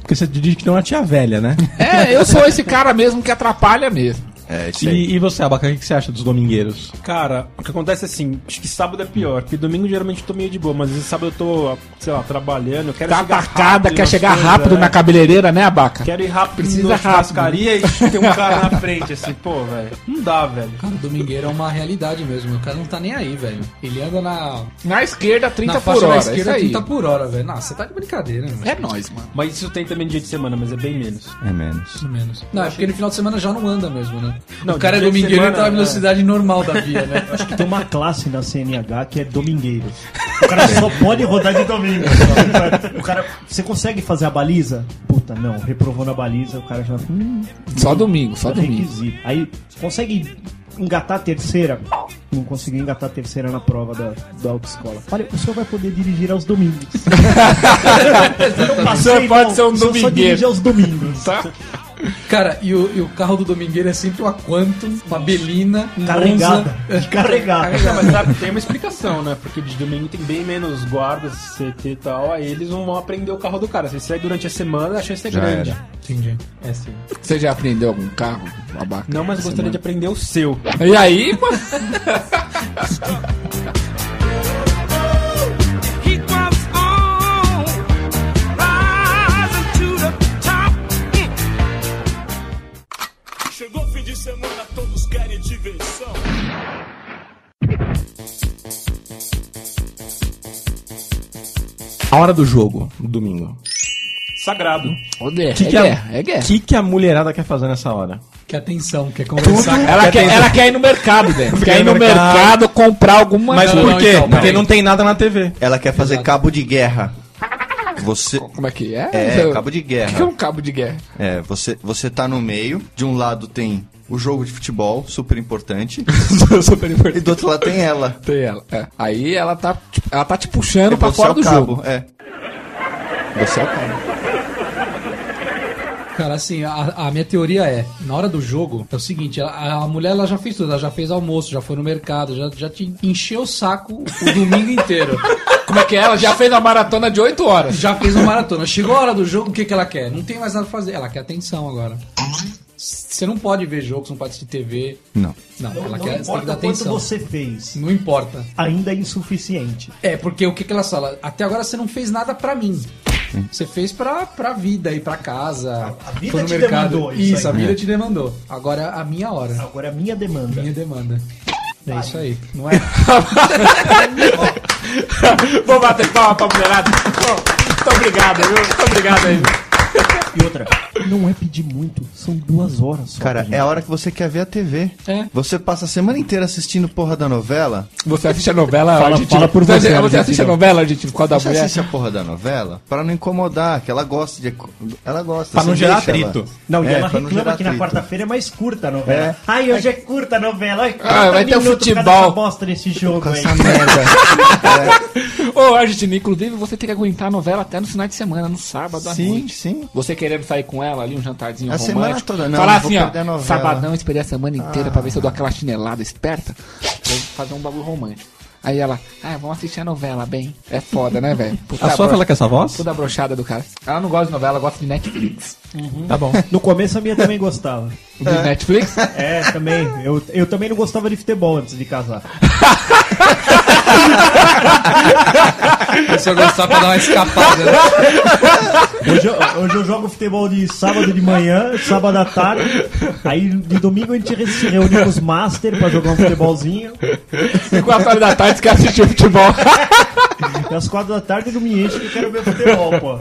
S3: Porque você diz que não é tia velha, né?
S5: É, eu sou esse cara mesmo que atrapalha mesmo.
S7: É, isso aí.
S3: E, e você, Abaca, o que você acha dos domingueiros?
S4: Cara, o que acontece é assim, acho que sábado é pior, porque domingo geralmente eu tô meio de boa, mas esse sábado eu tô, sei lá, trabalhando, eu quero
S5: Tá
S4: chegar
S5: atacada,
S4: rápido
S5: quer chegar
S4: coisas,
S5: rápido
S4: é.
S5: na cabeleireira, né, Abaca?
S4: Quero ir rápido
S5: Precisa
S4: na
S5: rápido.
S4: churrascaria e tem um cara na frente, assim, pô, velho. Não dá, velho.
S6: Cara, o domingueiro é uma realidade mesmo. O cara não tá nem aí, velho. Ele anda na,
S5: Na esquerda, 30
S6: na
S5: por hora. isso
S6: esquerda
S5: aí.
S6: 30 por hora, velho. Nossa, você tá de brincadeira, mano.
S5: É nóis, mano.
S4: Mas isso tem também dia de semana, mas é bem menos.
S7: É menos.
S6: Pelo menos. Não, é porque no final de semana já não anda mesmo, né?
S4: Não,
S6: o cara é domingueiro e
S4: semana,
S6: tá na
S4: é.
S6: velocidade normal da via, né?
S8: Acho que tem uma classe na CNH que é domingueiros. O cara só pode rodar de domingo. O cara, você consegue fazer a baliza? Puta, não, reprovou na baliza, o cara já. Hum,
S5: Só domingo, só
S8: é
S5: domingo.
S8: requisito. Aí consegue engatar a terceira? Não conseguiu engatar a terceira na prova da, da autoescola. Olha, o senhor vai poder dirigir aos domingos. Eu passei,
S5: O senhor pode
S8: não.
S5: ser um
S8: O senhor Só
S5: domingueiro.
S8: dirige aos domingos.
S5: Tá?
S6: Cara, e o, e o carro do domingueiro é sempre uma Quantum, uma Belina, um
S8: Carregada.
S6: Monza.
S8: Carregada.
S4: Não, mas sabe, tem uma explicação, né? Porque de domingo tem bem menos guardas, CT e tal, aí eles não vão aprender o carro do cara. Se sai durante a semana, a chance é
S7: Já
S4: grande.
S7: era.
S6: Entendi.
S4: É sim.
S5: Você já aprendeu algum carro, Abaca?
S4: Não, mas gostaria de
S5: semana?
S4: aprender o seu.
S5: E aí, mano?
S2: diversão.
S3: A hora do jogo, no domingo.
S4: Sagrado.
S5: Olha,
S3: Que
S5: é
S3: que a-
S5: guerra, é guerra.
S3: O que, que a mulherada quer fazer nessa hora?
S6: Que atenção, quer conversar.
S5: Ela quer, ela quer ir no mercado, velho. Quer ir no
S3: mercado.
S5: mercado comprar alguma
S3: Mas
S6: não,
S3: por quê?
S6: então,
S3: Porque não tem nada na TV.
S7: Ela quer fazer cabo de guerra. Você.
S5: Como é que é?
S7: É,
S5: Eu-
S7: cabo de
S5: O que que é
S7: guerra.
S5: um cabo de guerra?
S7: É, você, você tá no meio. De um lado tem o jogo de futebol, super importante.
S5: Super
S7: E
S5: importante.
S7: do outro lado tem ela.
S5: Tem ela. é. Aí ela tá, tipo, ela tá te puxando
S7: E
S5: pra fora
S7: é o
S5: do
S7: cabo.
S5: jogo.
S7: É. Você é o cabo.
S6: Cara, assim, a, a minha teoria é, na hora do jogo, é o seguinte, a, a mulher ela já fez tudo, ela já fez almoço, já foi no mercado, já, já te encheu o saco o domingo inteiro.
S5: Como é que é? Ela já fez uma maratona de 8 horas.
S6: Já fez uma maratona. Chegou a hora do jogo, o que, que ela quer? Não tem mais nada pra fazer. Ela quer atenção agora. Você não pode ver jogo, você não pode assistir TV.
S7: Não.
S6: Não,
S8: Não,
S6: ela
S8: não
S6: quer, você tem que
S8: importa
S6: dar
S8: quanto
S6: atenção.
S8: você fez,
S6: Não importa.
S8: ainda é insuficiente.
S6: É, porque o que, que ela fala? Até agora você não fez nada pra mim. Você fez pra, pra vida e pra casa.
S8: A vida
S6: foi no
S8: te
S6: mercado.
S8: demandou isso
S6: Isso, a
S8: aí.
S6: vida te demandou. Agora é a minha hora.
S8: Agora é a minha demanda.
S6: Minha demanda. É isso aí. Não é?
S5: Vou bater palma pra mulherada. Muito obrigado, viu? Muito obrigado aí.
S8: E outra, não é pedir muito, são duas horas só.
S7: Cara,
S8: gente.
S7: é a hora que você quer ver a TV.
S6: É.
S7: Você passa a semana inteira assistindo porra da novela.
S5: Você assiste a novela
S8: Fala-
S5: argentina?
S8: fala por você,
S5: Você, você assiste a novela argentina por causa da
S7: Você
S5: mulher?
S7: assiste a porra da novela pra não incomodar, que ela gosta de. Ela gosta.
S3: Pra
S7: você
S3: não gerar
S7: deixa ela.
S3: atrito.
S8: Não, e
S7: É,
S8: ela reclama que na
S7: atrito.
S8: quarta-feira é mais curta a novela.
S7: É.
S8: Ai, hoje é curta a novela. Ai,
S5: Ah, vai ter o
S8: 40 minutos por causa
S5: futebol.
S8: bosta desse jogo
S7: Com
S8: aí.
S7: essa merda.
S5: Ô, Argentina, inclusive você tem que aguentar a novela até no final de semana, no sábado à
S7: sim,
S5: noite.
S7: sim.
S5: Você querendo sair com ela ali, um jantarzinho
S7: A
S5: romântico.
S7: semana toda, não,
S5: Falar assim, ó, sabadão, esperei a semana inteira pra ver se eu dou aquela chinelada esperta. Vou fazer um bagulho romântico. Aí ela, ah, vamos assistir a novela, bem. É foda, né, velho?
S3: A sua fala com essa voz?
S5: Toda brochada do cara. Ela não gosta de novela, ela gosta de Netflix.
S3: Tá bom.
S8: No começo a minha também gostava.
S5: De Netflix?
S8: É, também. Eu, eu também não gostava de futebol antes de casar.
S6: Se eu gostar pra dar uma escapada. né?
S8: Hoje eu, hoje eu jogo futebol de sábado de manhã, sábado à tarde. Aí de domingo a gente se reúne com os Master pra jogar um futebolzinho.
S5: E 4 horas da tarde você quer assistir futebol.
S8: E às quatro da tarde não me enche que eu quero ver futebol, pô.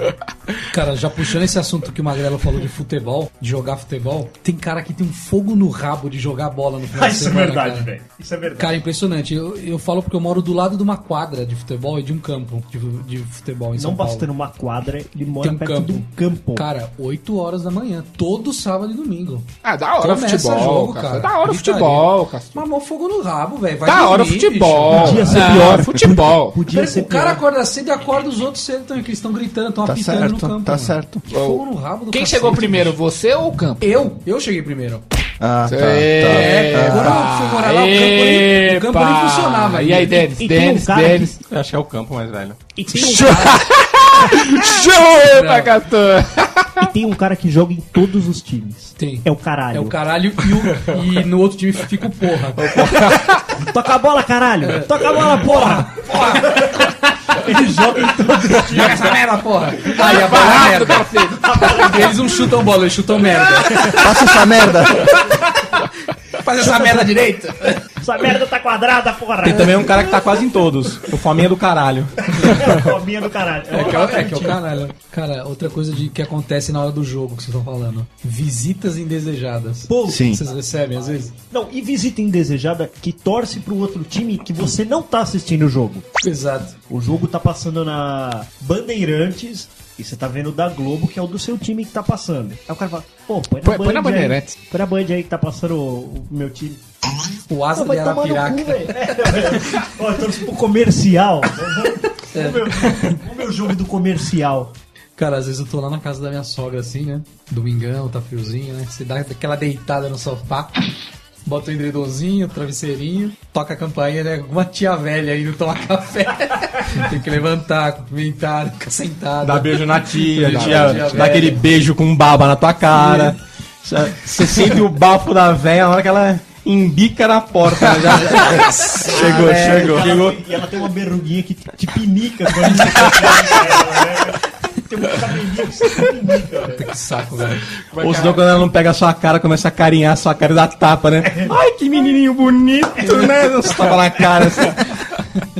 S6: Cara, já puxando esse assunto que o Magrelo falou de futebol, de jogar futebol, tem cara que tem um fogo no rabo de jogar bola no final
S8: Ah,
S6: de
S8: isso é
S6: semana.
S8: verdade, velho. Isso é verdade.
S6: Cara, impressionante. Eu, eu falo porque eu moro do lado de uma quadra de futebol e de um campo de, de futebol em São
S8: Não
S6: Paulo.
S8: bastando uma quadra, ele mora
S6: Tem um
S8: perto
S6: campo.
S8: de um campo.
S6: Cara, 8 horas da manhã, todo sábado e domingo.
S5: Ah, da hora o
S6: Começa
S5: futebol,
S6: jogo,
S5: cara.
S6: cara.
S5: Da hora
S6: Gritaria.
S5: futebol, cara.
S6: Mamou fogo no rabo, velho.
S5: Da hora o
S6: dormir,
S5: futebol.
S6: bicho.
S8: Podia ser
S5: Ah,
S8: pior.
S5: futebol.
S8: Podia ser
S6: o cara. Acorda cedo e acorda os outros cedo também, que eles estão gritando, estão
S7: Tá
S6: apitando no
S7: certo,
S6: campo.
S7: tá
S6: mano.
S7: certo.
S6: Fogo no rabo do
S5: Quem
S6: cacete,
S5: chegou primeiro,
S6: bicho.
S5: você ou o campo?
S6: Eu, eu cheguei primeiro.
S7: Ah, tá.
S5: É,
S7: tá.
S6: Quando eu fui morar lá, o campo nem- o campo nem funcionava
S5: E aí,
S6: ainda.
S5: Denis?
S8: Um
S5: Denis, Denis.
S3: Eu acho que é o campo mais velho.
S8: E tem um cara,
S5: Show, Pacatã!
S8: E tem um cara que joga em todos os times.
S6: Tem.
S8: É o caralho.
S6: É o caralho e, o- e no outro time fica o porra.
S8: Toca a bola, caralho! Toca a bola, porra! Ele joga em todos os times.
S6: Joga essa merda, porra! Aí a bola é merda. Eles não chutam bola, eles chutam merda.
S7: Passa essa merda.
S6: Faz essa merda direito.
S8: Essa merda tá quadrada, porra!
S3: Tem também um cara que tá quase em todos. O Fominha do caralho.
S8: É fominha do caralho.
S6: É que, é, o- é que é o caralho. Cara, outra coisa de, que acontece na hora do jogo que vocês estão falando. Visitas indesejadas.
S8: Pô,
S7: Sim.
S6: Vocês recebem às vezes?
S8: Não, e visita indesejada que torce pro outro time que você não tá assistindo o jogo.
S6: Exato.
S8: O jogo tá passando na Bandeirantes e você tá vendo o da Globo, que é o do seu time que tá passando. Aí o cara fala, pô, põe na,
S5: Põe-
S8: Band
S5: põe na
S8: aí.
S5: Bandeirantes.
S8: Põe na Band aí que tá passando o, o meu time.
S6: O asa de
S8: no cu,
S6: Arapiraca.
S8: velho. É, Ó, eu torço pro comercial. Ver- vamos ver o jogo do comercial.
S6: Cara, às vezes eu tô lá na casa da minha sogra assim, né? Domingão, tá friozinho, né? Você dá aquela deitada no sofá, bota o edredomzinho, o travesseirinho, toca a campainha, né? Alguma tia velha indo tomar café. Tem que levantar, cumprimentar, ficar sentado.
S3: Dá beijo na tia,
S6: Dá
S3: tia,
S6: na
S3: dá aquele beijo com baba na tua cara. Você- sente o bafo da véia na hora que ela embica na porta. né? Já- chegou,
S8: É,
S3: chegou.
S8: e ela
S3: chegou.
S8: tem- E ela tem uma berruguinha que te, te pinica quando você tá ela, né? Tem um cabelinho que.
S6: Que saco, velho.
S3: Ou senão quando ela não pega a sua cara, começa a carinhar a sua cara e dá tapa, né? Ai, que menininho bonito, né? Você tapa na cara assim.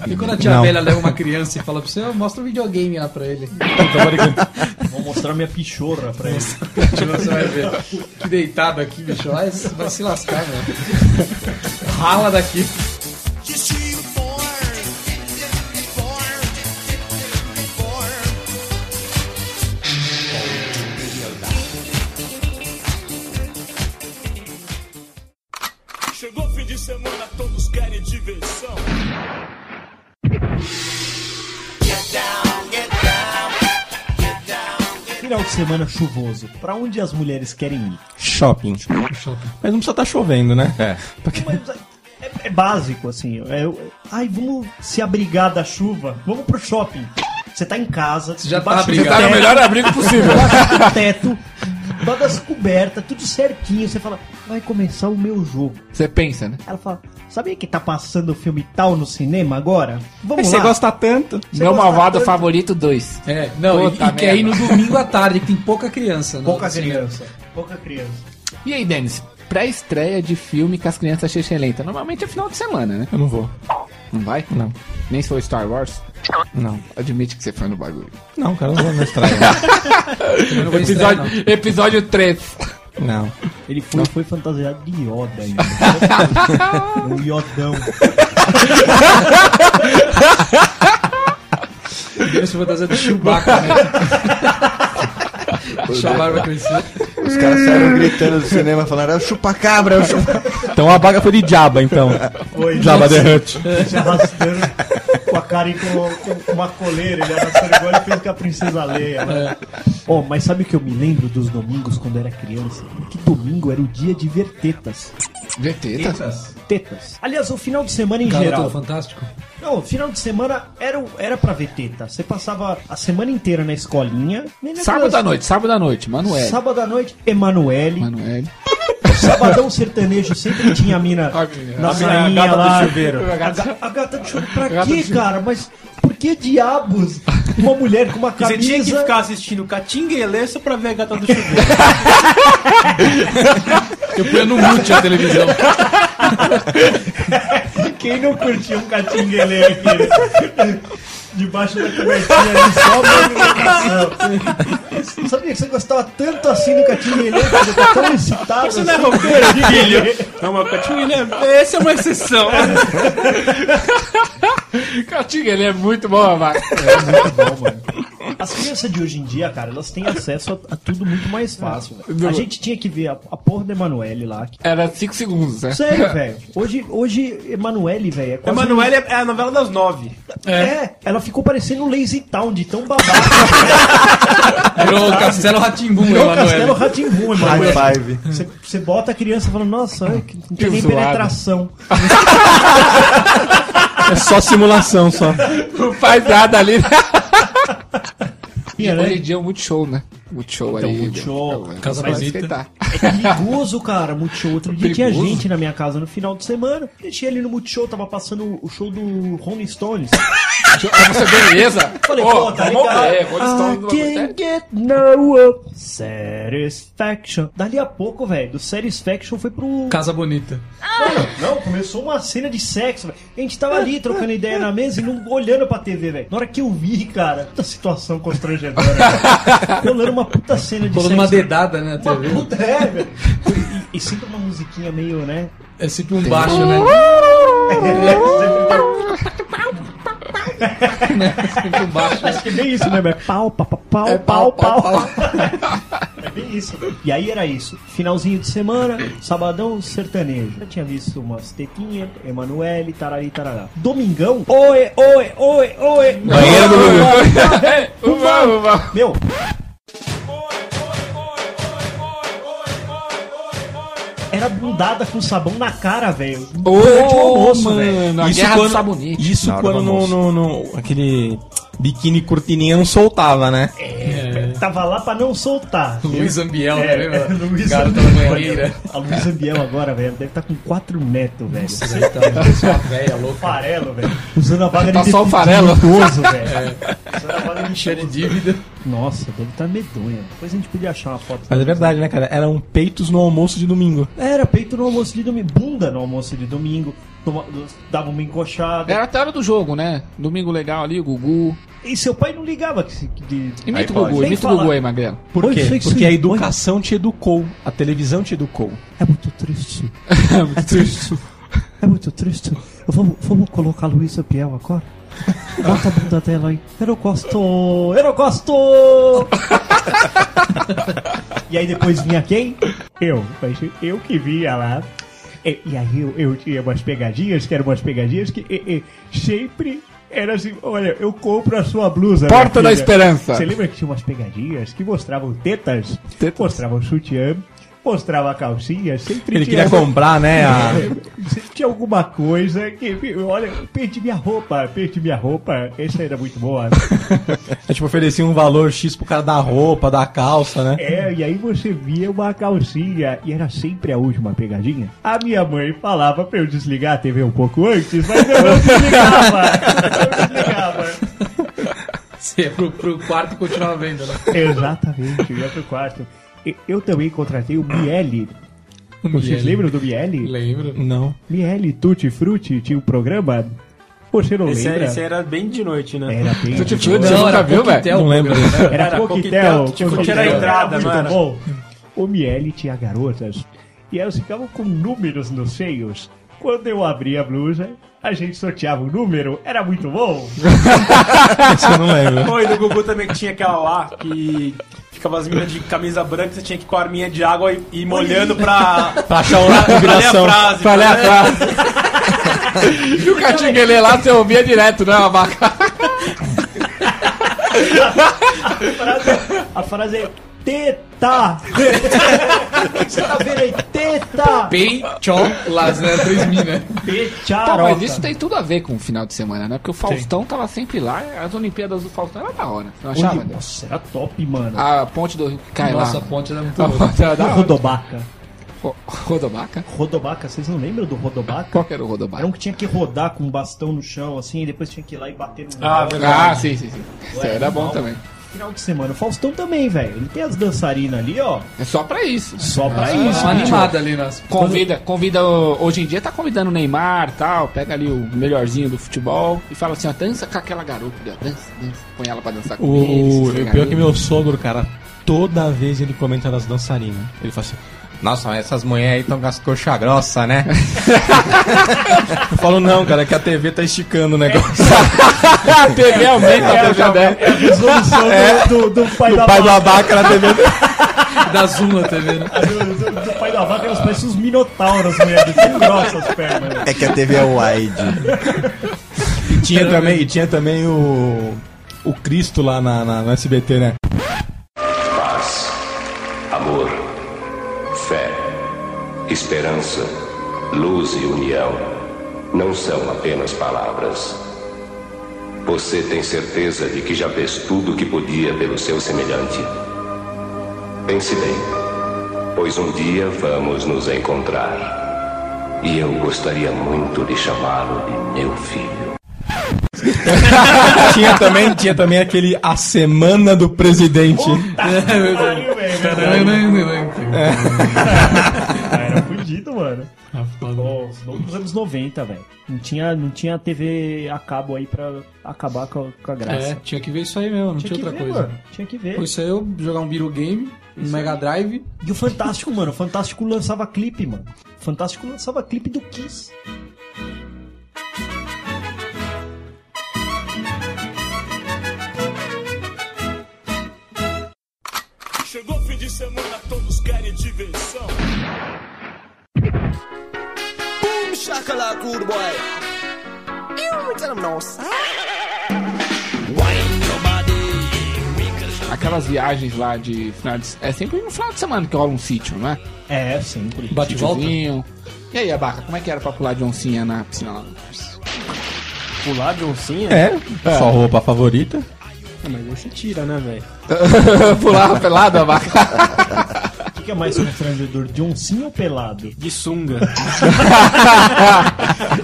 S6: E quando a tia
S3: Não.
S6: velha leva uma criança e fala pra você, "Ah, mostra um videogame lá pra ele.
S8: Vou mostrar minha pichorra pra ele.
S6: Você vai ver. Que deitado aqui, bicho. Vai, vai se lascar, velho. Rala daqui.
S2: Semana
S8: chuvoso. Pra onde as mulheres querem ir?
S3: Shopping. Mas não precisa estar chovendo, né? É.
S8: Mas é, é básico, assim. É, eu- ai, vamos se abrigar da chuva. Vamos pro shopping. Você tá em casa. Você
S6: já tá abrigado.
S8: teto,
S6: Tá no melhor
S5: abrigo possível.
S8: Debaixo do teto, todas cobertas, tudo certinho. Você fala, vai começar o meu jogo.
S5: Você pensa, né?
S8: Ela fala, sabia que tá passando o filme tal no cinema agora? Vamos lá.
S3: você gosta tanto.
S8: Você
S5: Meu malvado
S8: tanto?
S5: favorito 2.
S6: É, não, e,
S5: Puta
S6: e quer ir no domingo à tarde, que tem pouca criança. no
S8: Pouca
S6: cinema.
S8: criança. Pouca criança.
S5: E aí, Denis? Pré-estreia de filme com as crianças xixelenta. Normalmente é final de semana, né?
S3: Eu não vou.
S5: Não vai?
S3: Não.
S5: Nem se for Star Wars?
S3: Não.
S5: Admite que você foi no bagulho.
S3: Não, cara, não vou.
S6: Eu não vou estrear, não.
S5: Episódio, episódio 3.
S3: Não.
S8: Ele foi, foi fantasiado de Yoda ainda. um Yodão.
S6: Deus se fantasia de Chewbacca, né? Vai crescer.
S7: Os caras saíram gritando do cinema falando, é o chupa-cabra, é o chupa
S3: Então a baga foi de Jabba, então.
S8: Foi,
S3: Jabba the Hutt.
S8: se arrastando com a cara e com, com uma coleira, ele arrastando igual ele fez com a princesa Leia. Né? Oh, mas sabe o que eu me lembro dos domingos quando eu era criança? Que domingo era o dia de ver tetas.
S5: Vê tetas?
S8: Tetas. Aliás, o final de semana em
S6: Garoto
S8: geral.
S6: Fantástico.
S8: Não, o final de semana era, era pra ver teta. Você passava a semana inteira na escolinha.
S5: Sábado à noite, sábado à noite, Manuel.
S8: Sábado à noite, Emanuele.
S5: Manuel.
S8: Sabadão sertanejo sempre tinha a mina na sainha
S3: gata do
S8: lá.
S3: chuveiro.
S8: A, ga- a gata de chuveiro. Pra quê, cara? Mas por que diabos uma mulher com uma camisa...
S4: Você tinha que ficar assistindo Catinguelê só pra ver a gata do chuveiro.
S6: Eu punha no mute a televisão.
S8: Quem não curtiu um catinguelê aqui? Debaixo da cobertinha ali, só movimentação. Sabia que você gostava tanto assim do catinguelê? que Você tá tão excitado
S4: Você não é
S8: assim?
S4: roqueiro, filho? Não, mas Catinguelê, esse é uma exceção.
S5: Catinga, ele é muito bom, vai.
S8: A As crianças de hoje em dia, cara, elas têm acesso a, a tudo muito mais fácil. velho. A gente tinha que ver a, a porra do Emanuele lá. que-
S5: Era 5 segundos, né?
S8: Sério, velho. Hoje, hoje Emanuele, velho, é quase...
S4: Emanuele é a novela das nove.
S8: É, ela ficou parecendo Lazy Town, de tão babaca.
S6: Virou Castelo Ratimbum,
S8: Virou Castelo
S6: Emanuel.
S8: Ratimbum,
S7: High
S8: Emanuele.
S7: five.
S8: Você, bota a criança falando, nossa, que- não tem
S5: Que
S8: nem
S5: zoado.
S8: penetração.
S3: É só simulação, só.
S5: Não faz nada ali.
S8: Né?
S5: Hoje em dia é um Multishow, né? Multishow
S8: Então,
S5: ali.
S8: Multishow,
S5: Casa
S6: Casa
S5: Bonita.
S6: Bonita.
S8: É perigoso, cara, Multishow. Outro dia tinha gente na minha casa no final de semana. Deixei ali no Multishow, tava passando o show do Rolling Stones.
S5: Pra você beleza?
S8: Falei, pô, tá
S5: vamos
S8: ligado?
S5: ver, Rolling Stones
S8: I can't get no satisfaction. Dali a pouco, velho, do Satisfaction foi pro...
S6: Casa Bonita.
S8: Não, começou uma cena de sexo, velho. A gente tava ali trocando ideia na mesa e não olhando pra TV, velho. Na hora que eu vi, cara, puta situação constrangedora. Rolando uma puta cena de sexo.
S6: uma dedada, né,
S8: Uma
S6: TV.
S8: puta, é, velho. E, e sempre uma musiquinha meio, né?
S6: É sempre um baixo, né? sempre um baixo.
S8: Acho que é bem isso, né, velho? Pau, pau, pau, pau,
S6: É
S8: pau,
S6: pau,
S8: pau.
S6: pau,
S8: É bem isso. E aí era isso. Finalzinho de semana, sabadão, sertanejo. Já tinha visto umas tetinhas, Emanuele, tarari, tarará. Domingão, oi, oi, oi, oi.
S3: Banheiro do.
S8: Meu, era bundada com sabão na cara, velho. Durante o almoço, velho.
S3: Isso
S5: guerra
S3: quando,
S5: do sabonete.
S3: isso quando
S7: do
S3: no, no, no- aquele biquíni cortininha não soltava, né?
S8: Tava lá pra não soltar.
S6: Luiz Ambiel,
S8: É,
S6: né?
S8: é, Luiz
S6: Garota
S8: Ambiel.
S6: banheira.
S8: A Luiz Ambiel agora, velho, deve estar com quatro netos, velho.
S6: Uma velha louca.
S8: Farelo, velho. Usando a vaga
S5: Tá
S8: de
S5: só o farelo.
S8: idoso, velho. Usando a vaga de
S6: Cheia de dívida.
S8: Nossa, deve estar medonha. Depois a gente podia achar uma foto.
S3: Mas é verdade, né, cara? Eram peitos no almoço de domingo.
S8: Era peito no almoço de domingo, bunda no almoço de domingo. Toma, dava uma encoxada.
S5: Era até a hora do jogo, né? Domingo legal ali, o Gugu.
S8: E seu pai não ligava que de...
S5: Imita o. Gugu, imita o. Gugu aí, Magrelo.
S3: Por quê? Porque
S8: sim.
S3: a educação te educou. A televisão te educou.
S8: É muito triste. É triste. É muito triste. Vamos, vamos colocar a Luísa Piel agora? Bota a bunda dela aí. Eu não gosto! Eu não gosto! e aí depois vinha quem? Eu. Eu que vinha lá. E, e aí eu, eu tinha umas pegadinhas, que eram umas pegadinhas que e- e sempre era assim, olha, eu compro a sua blusa.
S5: Porta da. Esperança.
S8: Você lembra que tinha umas pegadinhas que mostravam tetas?
S5: Tetas.
S8: Mostravam sutiã, mostrava a calcinha, sempre
S3: Ele
S8: tinha...
S3: queria comprar, né? A...
S8: Sempre tinha alguma coisa que, olha, perdi minha roupa, perdi minha roupa. Essa era muito boa.
S3: É, tipo, oferecia um valor X pro cara da roupa, da calça, né?
S8: É, e aí você via uma calcinha e era sempre a última pegadinha. A minha mãe falava pra eu desligar a TV um pouco antes, mas eu não desligava. Eu não desligava.
S6: Você ia pro, pro quarto e continuava vendo, né?
S8: Exatamente, eu ia pro quarto. Eu também contratei o Miele. Vocês
S6: Miele.
S8: lembram do Miele?
S6: Lembro.
S3: Não.
S8: Miele Tutti Frutti tinha um programa. Você não
S4: Esse,
S8: lembra?
S4: esse era bem de noite, né?
S8: Era bem.
S5: Tutti
S8: de
S5: Frutti,
S8: boa.
S5: você nunca viu, velho?
S6: Coquetel,
S3: Não lembro.
S8: Era,
S4: Era
S8: coquetel,
S4: coquetel, era a entrada, não era?
S8: bom. O Miele tinha garotas e elas ficavam com números nos seios. Quando eu abria a blusa, a gente sorteava um número, era muito bom.
S3: Esse eu não lembro.
S4: Oi, do Gugu também que tinha aquela lá que ficava as meninas de camisa branca, você tinha que ir com a arminha de água e ir molhando pra,
S3: Pra achar
S4: pra
S3: uma
S4: ler a
S3: vibração.
S4: frase.
S5: Pra ler a frase. E o Catinguelê lá, você ouvia direto, né, abaca?
S8: A frase, a frase é teta. Você tá vendo aí? Teta.
S6: Peitolas, né? 3000, né?
S8: Pecharoca.
S5: mas isso tem tudo a ver com o final de semana, né? Porque o Faustão tava sempre lá, as Olimpíadas do Faustão era da hora. Você não achava?
S8: Nossa, era top, mano.
S5: A ponte do Rio que cai
S6: Nossa, a
S5: lá.
S6: ponte era muito
S5: A
S6: boa.
S5: ponte era da
S8: Da
S5: hora.
S8: Rodobaca.
S5: Ro- Rodobaca?
S8: Rodobaca, vocês não lembram do Rodobaca?
S5: Qual que era o
S8: Era
S5: Rodobaca?
S8: um que tinha que rodar com um bastão no chão, assim, e depois tinha que ir lá e bater no
S4: Ah, verdade.
S5: Ah, sim, sim, sim. Isso aí era bom também.
S8: Final de semana. O Faustão também, velho. Ele tem as dançarinas ali, ó.
S5: É só pra isso.
S8: Só pra
S6: Ah,
S8: isso.
S6: uma
S8: né,
S6: animada ali nas.
S5: Convida, convida, hoje em dia tá convidando o Neymar tal, pega ali o melhorzinho do futebol e fala assim, ó, dança com aquela garota ali, ó, dança, dança, põe ela pra dançar com
S3: O,
S5: ele.
S3: o pior é que meu sogro, cara, toda vez ele comenta das dançarinas. Ele fala assim: Nossa, mas essas mulheres aí estão com as coxas grossas, né? eu falo, não, cara, é que a TV tá esticando o negócio.
S5: a TV aumenta a TV dela.
S8: É a resolução do, do, do pai
S3: O
S8: da
S3: pai do
S8: vaca.
S3: abaca na TV.
S6: Da Zoom na TV, né?
S8: Do, do- do pai da vaca, elas parecem uns minotauros, mulher. Tão grossas as pernas. né?
S7: É que a TV é wide.
S3: E tinha também, e tinha também o. O Cristo lá na, na- no SBT, né?
S11: Esperança, luz e união não são apenas palavras. Você tem certeza de que já fez tudo o que podia pelo seu semelhante? Pense bem, pois um dia vamos nos encontrar. E eu gostaria muito de chamá-lo de meu filho.
S3: tinha, também, tinha também aquele A Semana do Presidente.
S8: Pariu, velho. Ah, Era fudido, mano. Pô, dos anos 90, velho. Não tinha, não tinha TV a cabo aí pra acabar com a, com a graça.
S6: É, tinha que ver isso aí mesmo, não tinha,
S8: que
S6: outra
S8: ver,
S6: coisa.
S8: mano. Tinha que ver.
S6: Por isso aí eu jogar um Beetle Game, um Mega Drive.
S8: E o Fantástico, mano. O Fantástico lançava clipe, mano. O Fantástico lançava clipe do Kiss.
S2: Chegou fim de semana, todos querem diversão.
S12: Boom shakalaka rude boy. You tell them no sir. Wine your body.
S5: Aquelas viagens lá de final de... É sempre no final de semana que rola um sítio, não é?
S8: É, sempre.
S6: Bate e volta.
S5: E aí, Abaca, como é que era pra pular de oncinha na piscina lá?
S4: Pular de oncinha?
S3: É, sua roupa favorita.
S4: Ah, mas você tira, né, velho?
S5: Pular pelado, Abaca?
S8: O que é mais constrangedor? De oncinha ou pelado?
S4: De sunga.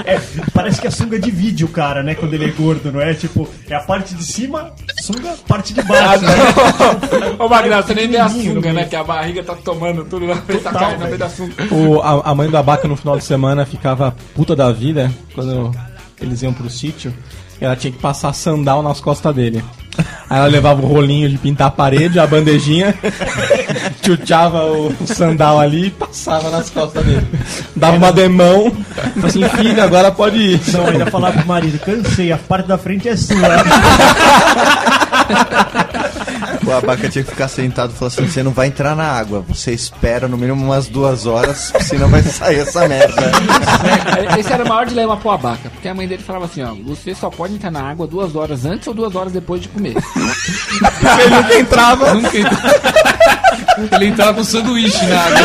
S8: É, parece que é sunga de vídeo, cara, né? Quando ele é gordo, não é? Tipo, é a parte de cima, sunga, parte de
S5: Ah,
S8: baixo. né?
S5: Ô, Magnão, você nem vê a sunga, né? Que a barriga tá tomando tudo na frente, tá
S8: Total,
S5: caindo na frente da sunga.
S3: O, a, a mãe do Abaca no final de semana ficava puta da vida quando eles iam pro sítio. E ela tinha que passar sandal nas costas dele. Aí ela levava o rolinho de pintar a parede, a bandejinha, chuchava o, o sandal ali e passava nas costas dele. Dava uma demão, falou assim, filho, agora pode ir.
S8: Não, ainda falava pro marido, cansei, a parte da frente é sua.
S7: O abaca tinha que ficar sentado e falou assim: você não vai entrar na água, você espera no mínimo umas duas horas, senão vai sair essa merda.
S5: Esse era o maior dilema pro Abaca, porque a mãe dele falava assim, ó, você só pode entrar na água duas horas antes ou duas horas depois de comer.
S3: Ele nunca entrava.
S6: Nunca entrava. Ele entrava com sanduíche na água.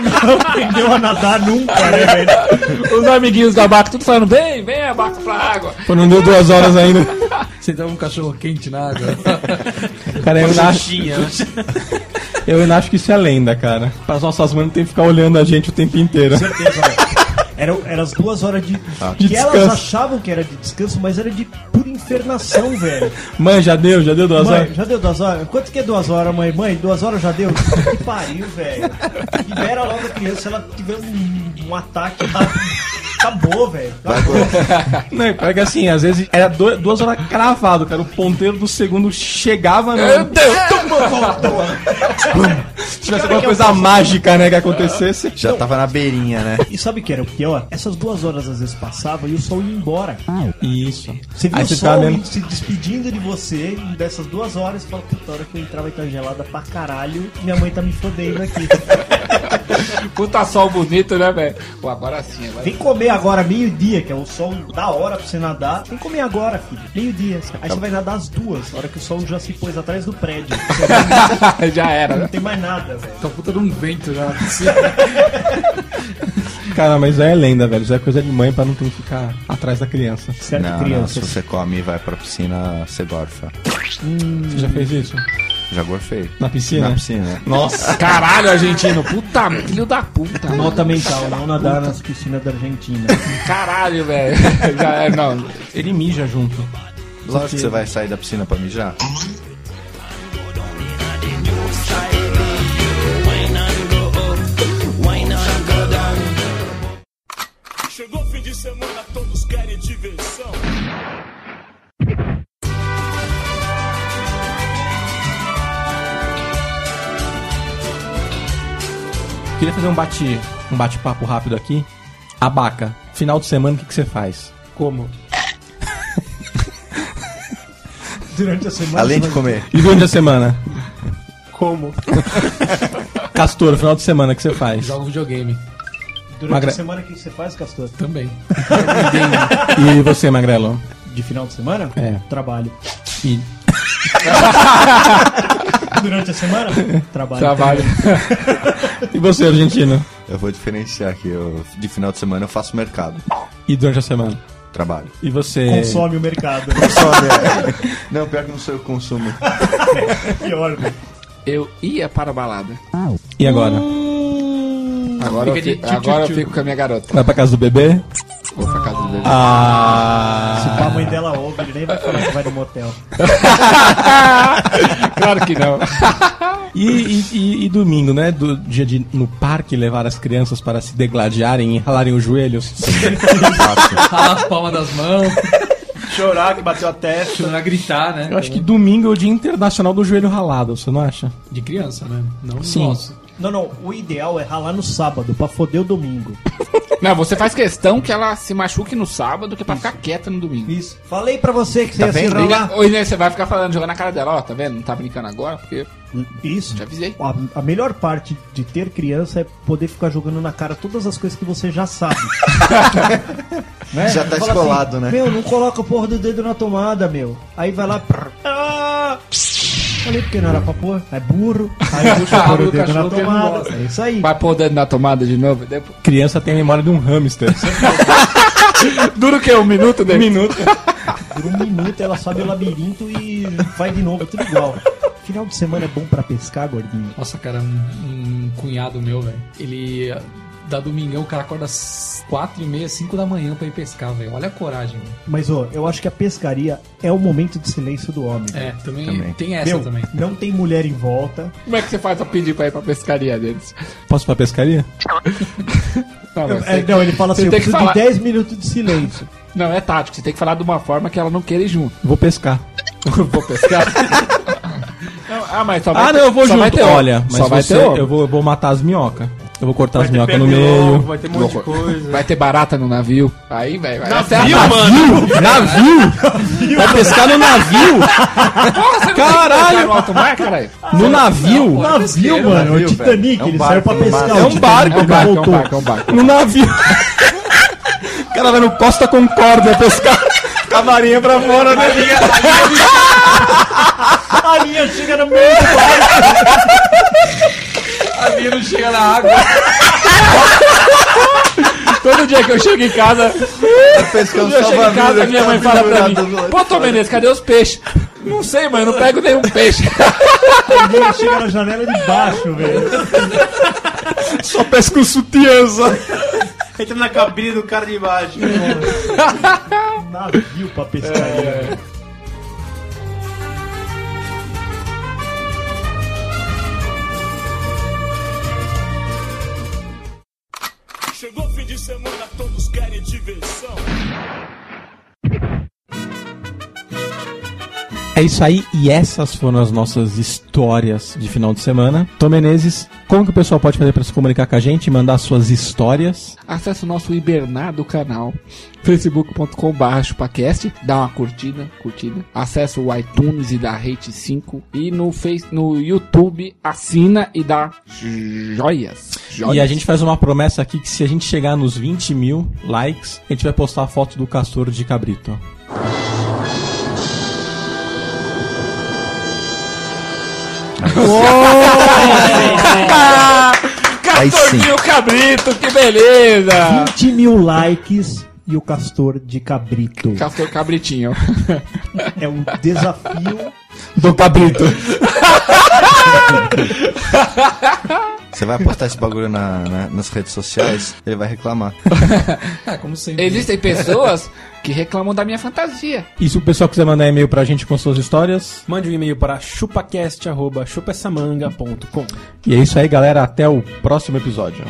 S8: Não aprendeu a nadar nunca, né, velho?
S5: Os amiguinhos do Abaca tudo falando, vem, vem Abaca pra água.
S3: Pô, não deu duas horas ainda.
S6: Você entrava um cachorro quente na água.
S3: Cara, eu ainda, acho, eu ainda acho que isso é lenda, cara. As nossas mães tem que ficar olhando a gente o tempo inteiro.
S8: certeza, velho. Era, era as duas horas de.
S3: De
S8: que elas
S3: descanso.
S8: achavam que era de descanso, mas era de pura infernação, velho.
S3: Mãe, já deu, já deu duas
S8: Mãe,
S3: horas.
S8: já deu duas horas? Quanto que é duas horas, mãe? Mãe, duas horas já deu? Que pariu, velho. Libera logo a criança, se ela tiver um, um ataque lá. Acabou, velho. Acabou.
S3: Não, é que assim, às vezes era do- duas horas cravado, cara. O ponteiro do segundo chegava
S5: Deus!
S3: Se tivesse alguma coisa mágica, né, que acontecesse.
S7: Já tava na beirinha, né?
S8: E sabe o que era o pior? Essas duas horas às vezes passavam e o sol ia embora.
S3: Isso.
S8: Você viu
S3: Aí
S8: o
S3: você
S8: sol
S3: tá vendo.
S8: se despedindo de você e dessas duas horas e fala, puta, a hora que eu entrar vai estar gelada pra caralho minha mãe tá me fodendo aqui.
S5: Puta sol bonito, né, velho? Pô, agora sim, agora
S8: Vem comer agora, meio-dia, que é o sol da hora pra você nadar. Vem comer agora, filho. Meio-dia. Aí você vai nadar às duas, a hora que o sol já se pôs atrás do prédio.
S5: Já era,
S8: não
S5: né?
S8: tem mais nada, velho.
S6: Tá puta de um vento já.
S3: Cara, mas é lenda, velho. Isso é coisa de mãe pra não ter que ficar atrás da criança.
S8: Certo,
S7: Não, não, se você come e vai pra piscina, você gorfa.
S3: Você já fez isso?
S7: Já gorfei.
S3: Na piscina?
S7: Na piscina.
S3: Nossa.
S5: Caralho, argentino. Puta, filho da puta.
S8: Nota mental, não nadar nas piscinas da Argentina.
S5: Caralho, velho. É, não.
S3: Ele mija junto.
S7: Lógico que você vai sair da piscina pra mijar.
S2: Chegou fim de semana, todos querem diversão.
S3: Queria fazer um bate um bate-papo rápido aqui. Abaca, final de semana o que, que você faz?
S4: Como?
S8: Durante a semana.
S7: Além de comer.
S3: E durante a semana?
S4: Como?
S3: Castor, final de semana o que você faz?
S5: Jogo videogame.
S8: Durante
S3: Magra-
S8: a semana o que você faz, Castor?
S5: Também.
S3: E você, Magrelo?
S8: De final de semana?
S3: É.
S8: Trabalho.
S3: E
S8: Durante a semana? Trabalho.
S5: Trabalho.
S3: E você, argentino?
S7: Eu vou diferenciar aqui. Eu, de final de semana eu faço mercado.
S3: E durante a semana?
S7: Trabalho.
S3: E você?
S8: Consome o mercado.
S7: Consome. não, pior que não sou eu que consumo.
S8: Pior, velho.
S5: Eu ia para a balada.
S3: E agora?
S5: Agora, eu, fi-
S6: tchu, tchu,
S5: agora eu fico com a minha garota.
S3: Vai pra casa do bebê?
S5: Vou pra casa do bebê.
S8: Se a
S3: Ah.
S8: mãe dela ouve, ele nem vai falar que vai no motel.
S5: claro que não.
S3: E, e- e- e domingo, né? Do dia de no parque levar as crianças para se degladiarem e ralarem os joelhos.
S6: Ralar as palmas das mãos,
S4: Chorar que bateu a testa.
S6: chorar, gritar, né?
S3: Eu acho que domingo é o dia internacional do joelho ralado, você não acha?
S6: De criança, né? Não
S3: Sim.
S6: nosso.
S8: Não, não. O ideal é ralar no sábado, pra foder o domingo.
S5: Não, você faz questão que ela se machuque no sábado que é pra ficar quieta no domingo.
S8: Isso. Falei pra você que você
S7: Tá
S8: ia se
S7: vendo?
S8: ralar.
S5: Hoje né, você vai ficar falando, jogando na cara dela, ó, tá vendo? Não tá brincando agora, porque
S8: Isso.
S5: já avisei.
S8: A, a melhor parte de ter criança é poder ficar jogando na cara todas as coisas que você já sabe. Né?
S7: Já tá
S8: Fala
S7: escolado, né?
S8: Meu, não coloca a porra do dedo na tomada, meu. Aí vai lá. prr, ah! Falei porque não era pra pôr. É burro. Aí puxa
S6: Ah,
S8: pôr o
S6: o
S8: dedo na tomada. É isso aí.
S5: Vai pôr o dedo na tomada de novo. Depois...
S3: Criança tem a memória de um hamster.
S5: Dura o quê? Um minuto,
S3: Um minuto.
S8: Por um minuto ela sobe o labirinto e vai de novo, tudo igual. Final de semana é bom pra pescar, gordinho.
S6: Nossa, cara, um, um cunhado meu, velho. Ele. Da domingão, o cara acorda às 4 e meia, 5 da manhã pra ir pescar, velho. Olha a coragem, velho.
S8: Mas, ó, eu acho que a pescaria é o momento de silêncio do homem.
S6: É, também,
S7: Também.
S6: tem essa
S8: Meu,
S6: também.
S8: não tem mulher em volta.
S5: Como é que você faz pra pedir pra ir pra pescaria deles?
S3: Posso ir pra pescaria?
S5: Não, mas
S8: É, não, ele fala assim, eu
S5: tem que
S8: preciso
S5: falar-
S8: de 10 minutos de silêncio.
S5: Não, é tático. Você tem que falar de uma forma que ela não queira ir junto.
S3: Vou pescar.
S5: Vou pescar. Não, ah, mas só vai
S3: Ah,
S5: ter-
S3: não, eu vou junto.
S5: ter.
S3: Olha, mas
S5: só vai
S3: você,
S5: ter
S3: eu vou, eu vou matar as minhocas. Eu vou cortar as
S4: Vai ter
S3: minhocas no meio.
S4: vai ter um monte de coisa.
S5: Vai ter barata no navio. Aí, velho. vai é a
S4: Viu,
S5: tática.
S4: mano?
S3: Navio? Vai pescar no navio?
S5: Porra,
S3: Caralho!
S5: no
S3: navio?
S8: Navio, mano,
S7: navio,
S8: o Titanic.
S7: É um
S8: ele
S7: barco,
S8: saiu pra
S7: é
S8: pescar.
S3: É um barco,
S5: É barco, é um
S8: voltou.
S5: barco, é um barco.
S3: No navio. O cara vai no Costa Concórdia pescar com a varinha pra fora, né?
S8: A linha chega no meio do barco.
S5: Linha não chega na água. Todo dia que eu chego em casa,
S7: Pescando
S5: eu chego em casa, minha mãe fala pra mim: Pô, Tom Menezes, cadê os peixes? Não sei, mãe, eu não pego nenhum peixe.
S8: Linha chega na janela de baixo, velho.
S3: Só pesca com sutiãza.
S4: Entra na cabine do cara de baixo.
S8: Navio pra pescaria.
S2: Chegou diversão.
S3: É isso aí, e essas foram as nossas histórias de final de semana. Tom Menezes, como que o pessoal pode fazer para se comunicar com a gente, mandar suas histórias?
S5: Acesse o nosso hibernado canal, facebook.com.br chupacast, dá uma curtida, curtida. Acesse o iTunes e dá rate 5. E no, face, no YouTube, assina e dá joias. joias.
S3: E a gente faz uma promessa aqui que se a gente chegar nos 20 mil likes, a gente vai postar a foto do castor de cabrito.
S7: Sim.
S5: Castorzinho cabrito, que beleza!
S8: 20 mil likes e o castor de cabrito.
S5: Castor cabritinho.
S8: É um desafio.
S3: Do cabrito.
S7: Você vai postar esse bagulho na- na- nas redes sociais, ele vai reclamar.
S6: Ah, como sempre.
S5: Existem pessoas que reclamam da minha fantasia.
S3: E se o pessoal quiser mandar e-mail pra gente com suas histórias?
S4: Mande um e-mail para chupacast.chupessamanga.com.
S3: E é isso aí, galera. Até o próximo episódio.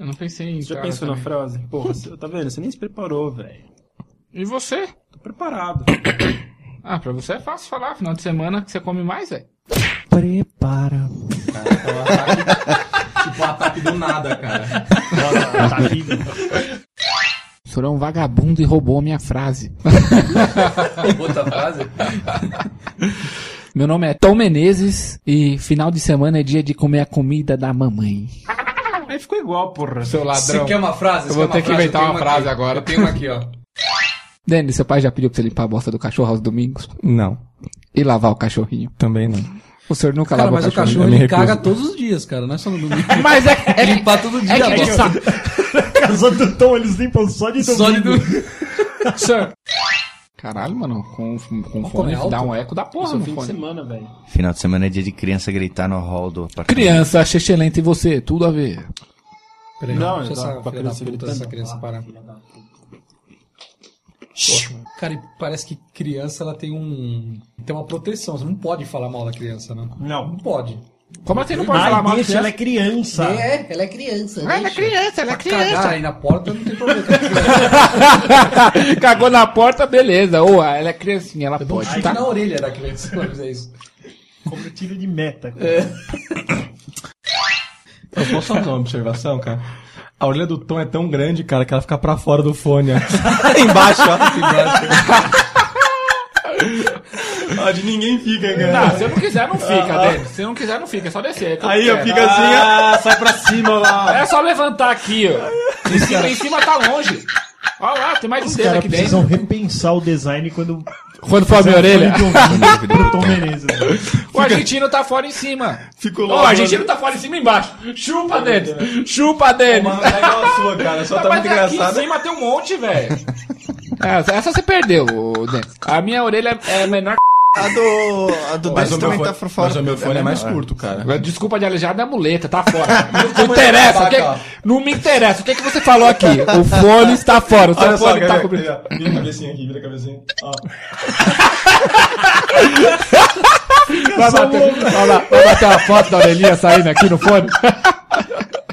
S6: Eu não pensei em
S4: Você já pensou na
S6: também.
S4: frase? Porra, você- tá vendo? Você nem se preparou, velho.
S5: E você?
S4: Tô preparado.
S5: Ah, pra você é fácil falar. Final de semana que você come mais, velho.
S3: Prepara. tipo, um ataque do nada, cara.
S8: Tá rindo.
S5: O senhor é um vagabundo e roubou a minha frase.
S6: Outra frase?
S5: Meu nome é Tom Menezes e final de semana é dia de comer a comida da mamãe.
S4: Ficou igual, porra.
S5: Seu ladrão.
S6: Você quer uma frase?
S5: Eu vou ter que inventar uma frase
S6: aqui.
S5: agora.
S6: Eu tenho uma aqui, ó.
S5: Denis, seu pai já pediu pra você limpar a bosta do cachorro aos domingos?
S3: Não,
S5: E lavar o cachorrinho?
S3: também não.
S5: O senhor nunca
S6: Cara,
S5: lava
S6: mas o
S5: o cachorrinho?
S6: cachorro
S3: Eu me
S6: ele caga todos os dias, cara. Não é só no domingo.
S5: Mas é, é, que-
S6: Limpar todo dia.
S5: é que de sábado.
S8: Casa do Tom, eles limpam só de domingo.
S6: Só de domingo.
S5: Senhor. Caralho, mano, com, com fone dá um eco da porra
S4: é o
S5: no
S4: fim de
S5: fone.
S4: semana, velho.
S7: Final de semana é dia de criança gritar no hall do apartamento.
S5: Criança, excelente e você, tudo a ver.
S6: Peraí,
S4: Não,
S6: deixa
S4: dá
S6: essa
S4: pra
S6: filha da
S4: criança
S6: puta,
S4: gritando.
S6: essa criança parar. Cara, e parece que criança ela tem um. tem uma proteção. Você não pode falar mal da criança, né?
S8: Não.
S6: Não pode.
S5: Como assim não pode falar mal
S8: deixa,
S5: de
S8: ela é criança.
S6: É, ela é criança.
S5: Ela é criança, ela é
S6: Cagar
S5: criança.
S6: aí na porta não tem problema.
S5: Cagou na porta, beleza. Ou ela é criancinha, ela
S6: Eu um
S5: pode, tá?
S6: na orelha da criança se ela fizer isso.
S8: Como tiro de meta.
S3: Eu posso só fazer uma observação, cara? A orelha do Tom é tão grande, cara, que ela fica pra fora do fone. ó. Embaixo, ó. Onde ninguém fica,
S5: Não,
S3: cara.
S5: se eu não quiser, não fica, Denis. Se não quiser, não fica. É só descer. é
S3: Aí eu fico assim, ah, sai pra cima lá.
S5: É só levantar aqui, ó. Em cima, em cima tá longe. Olha lá, tem mais
S8: Os
S5: um dedo aqui
S8: precisam
S5: dentro.
S8: repensar o design quando
S5: Quando for a minha orelha.
S8: pro Tom Menezes.
S5: O argentino tá fora em cima.
S3: Ficou
S5: Ô, o argentino tá fora em cima e embaixo. Chupa, Denis. Chupa, Denis.
S3: Mano, é igual a sua, cara. Só tá muito
S5: aqui
S3: engraçado.
S5: em cima tem um monte, velho. É, essa você perdeu, Denis. A minha orelha é menor
S7: A do, a do
S3: Mas
S7: também
S3: fone,
S7: tá por fora.
S3: mas o meu fone é mais
S7: menor.
S3: curto, cara.
S5: Desculpa de aleijado é muleta, tá fora. Não interessa. o que- não me interessa. O que, que você falou aqui? O fone está fora. O seu
S3: Olha só,
S5: fone
S3: quer
S5: tá cobrindo.
S3: Vira vira a cabecinha aqui, vira a cabecinha. Ó.
S5: Vai bater, vai lá, vai bater uma foto da orelhinha saindo aqui no fone.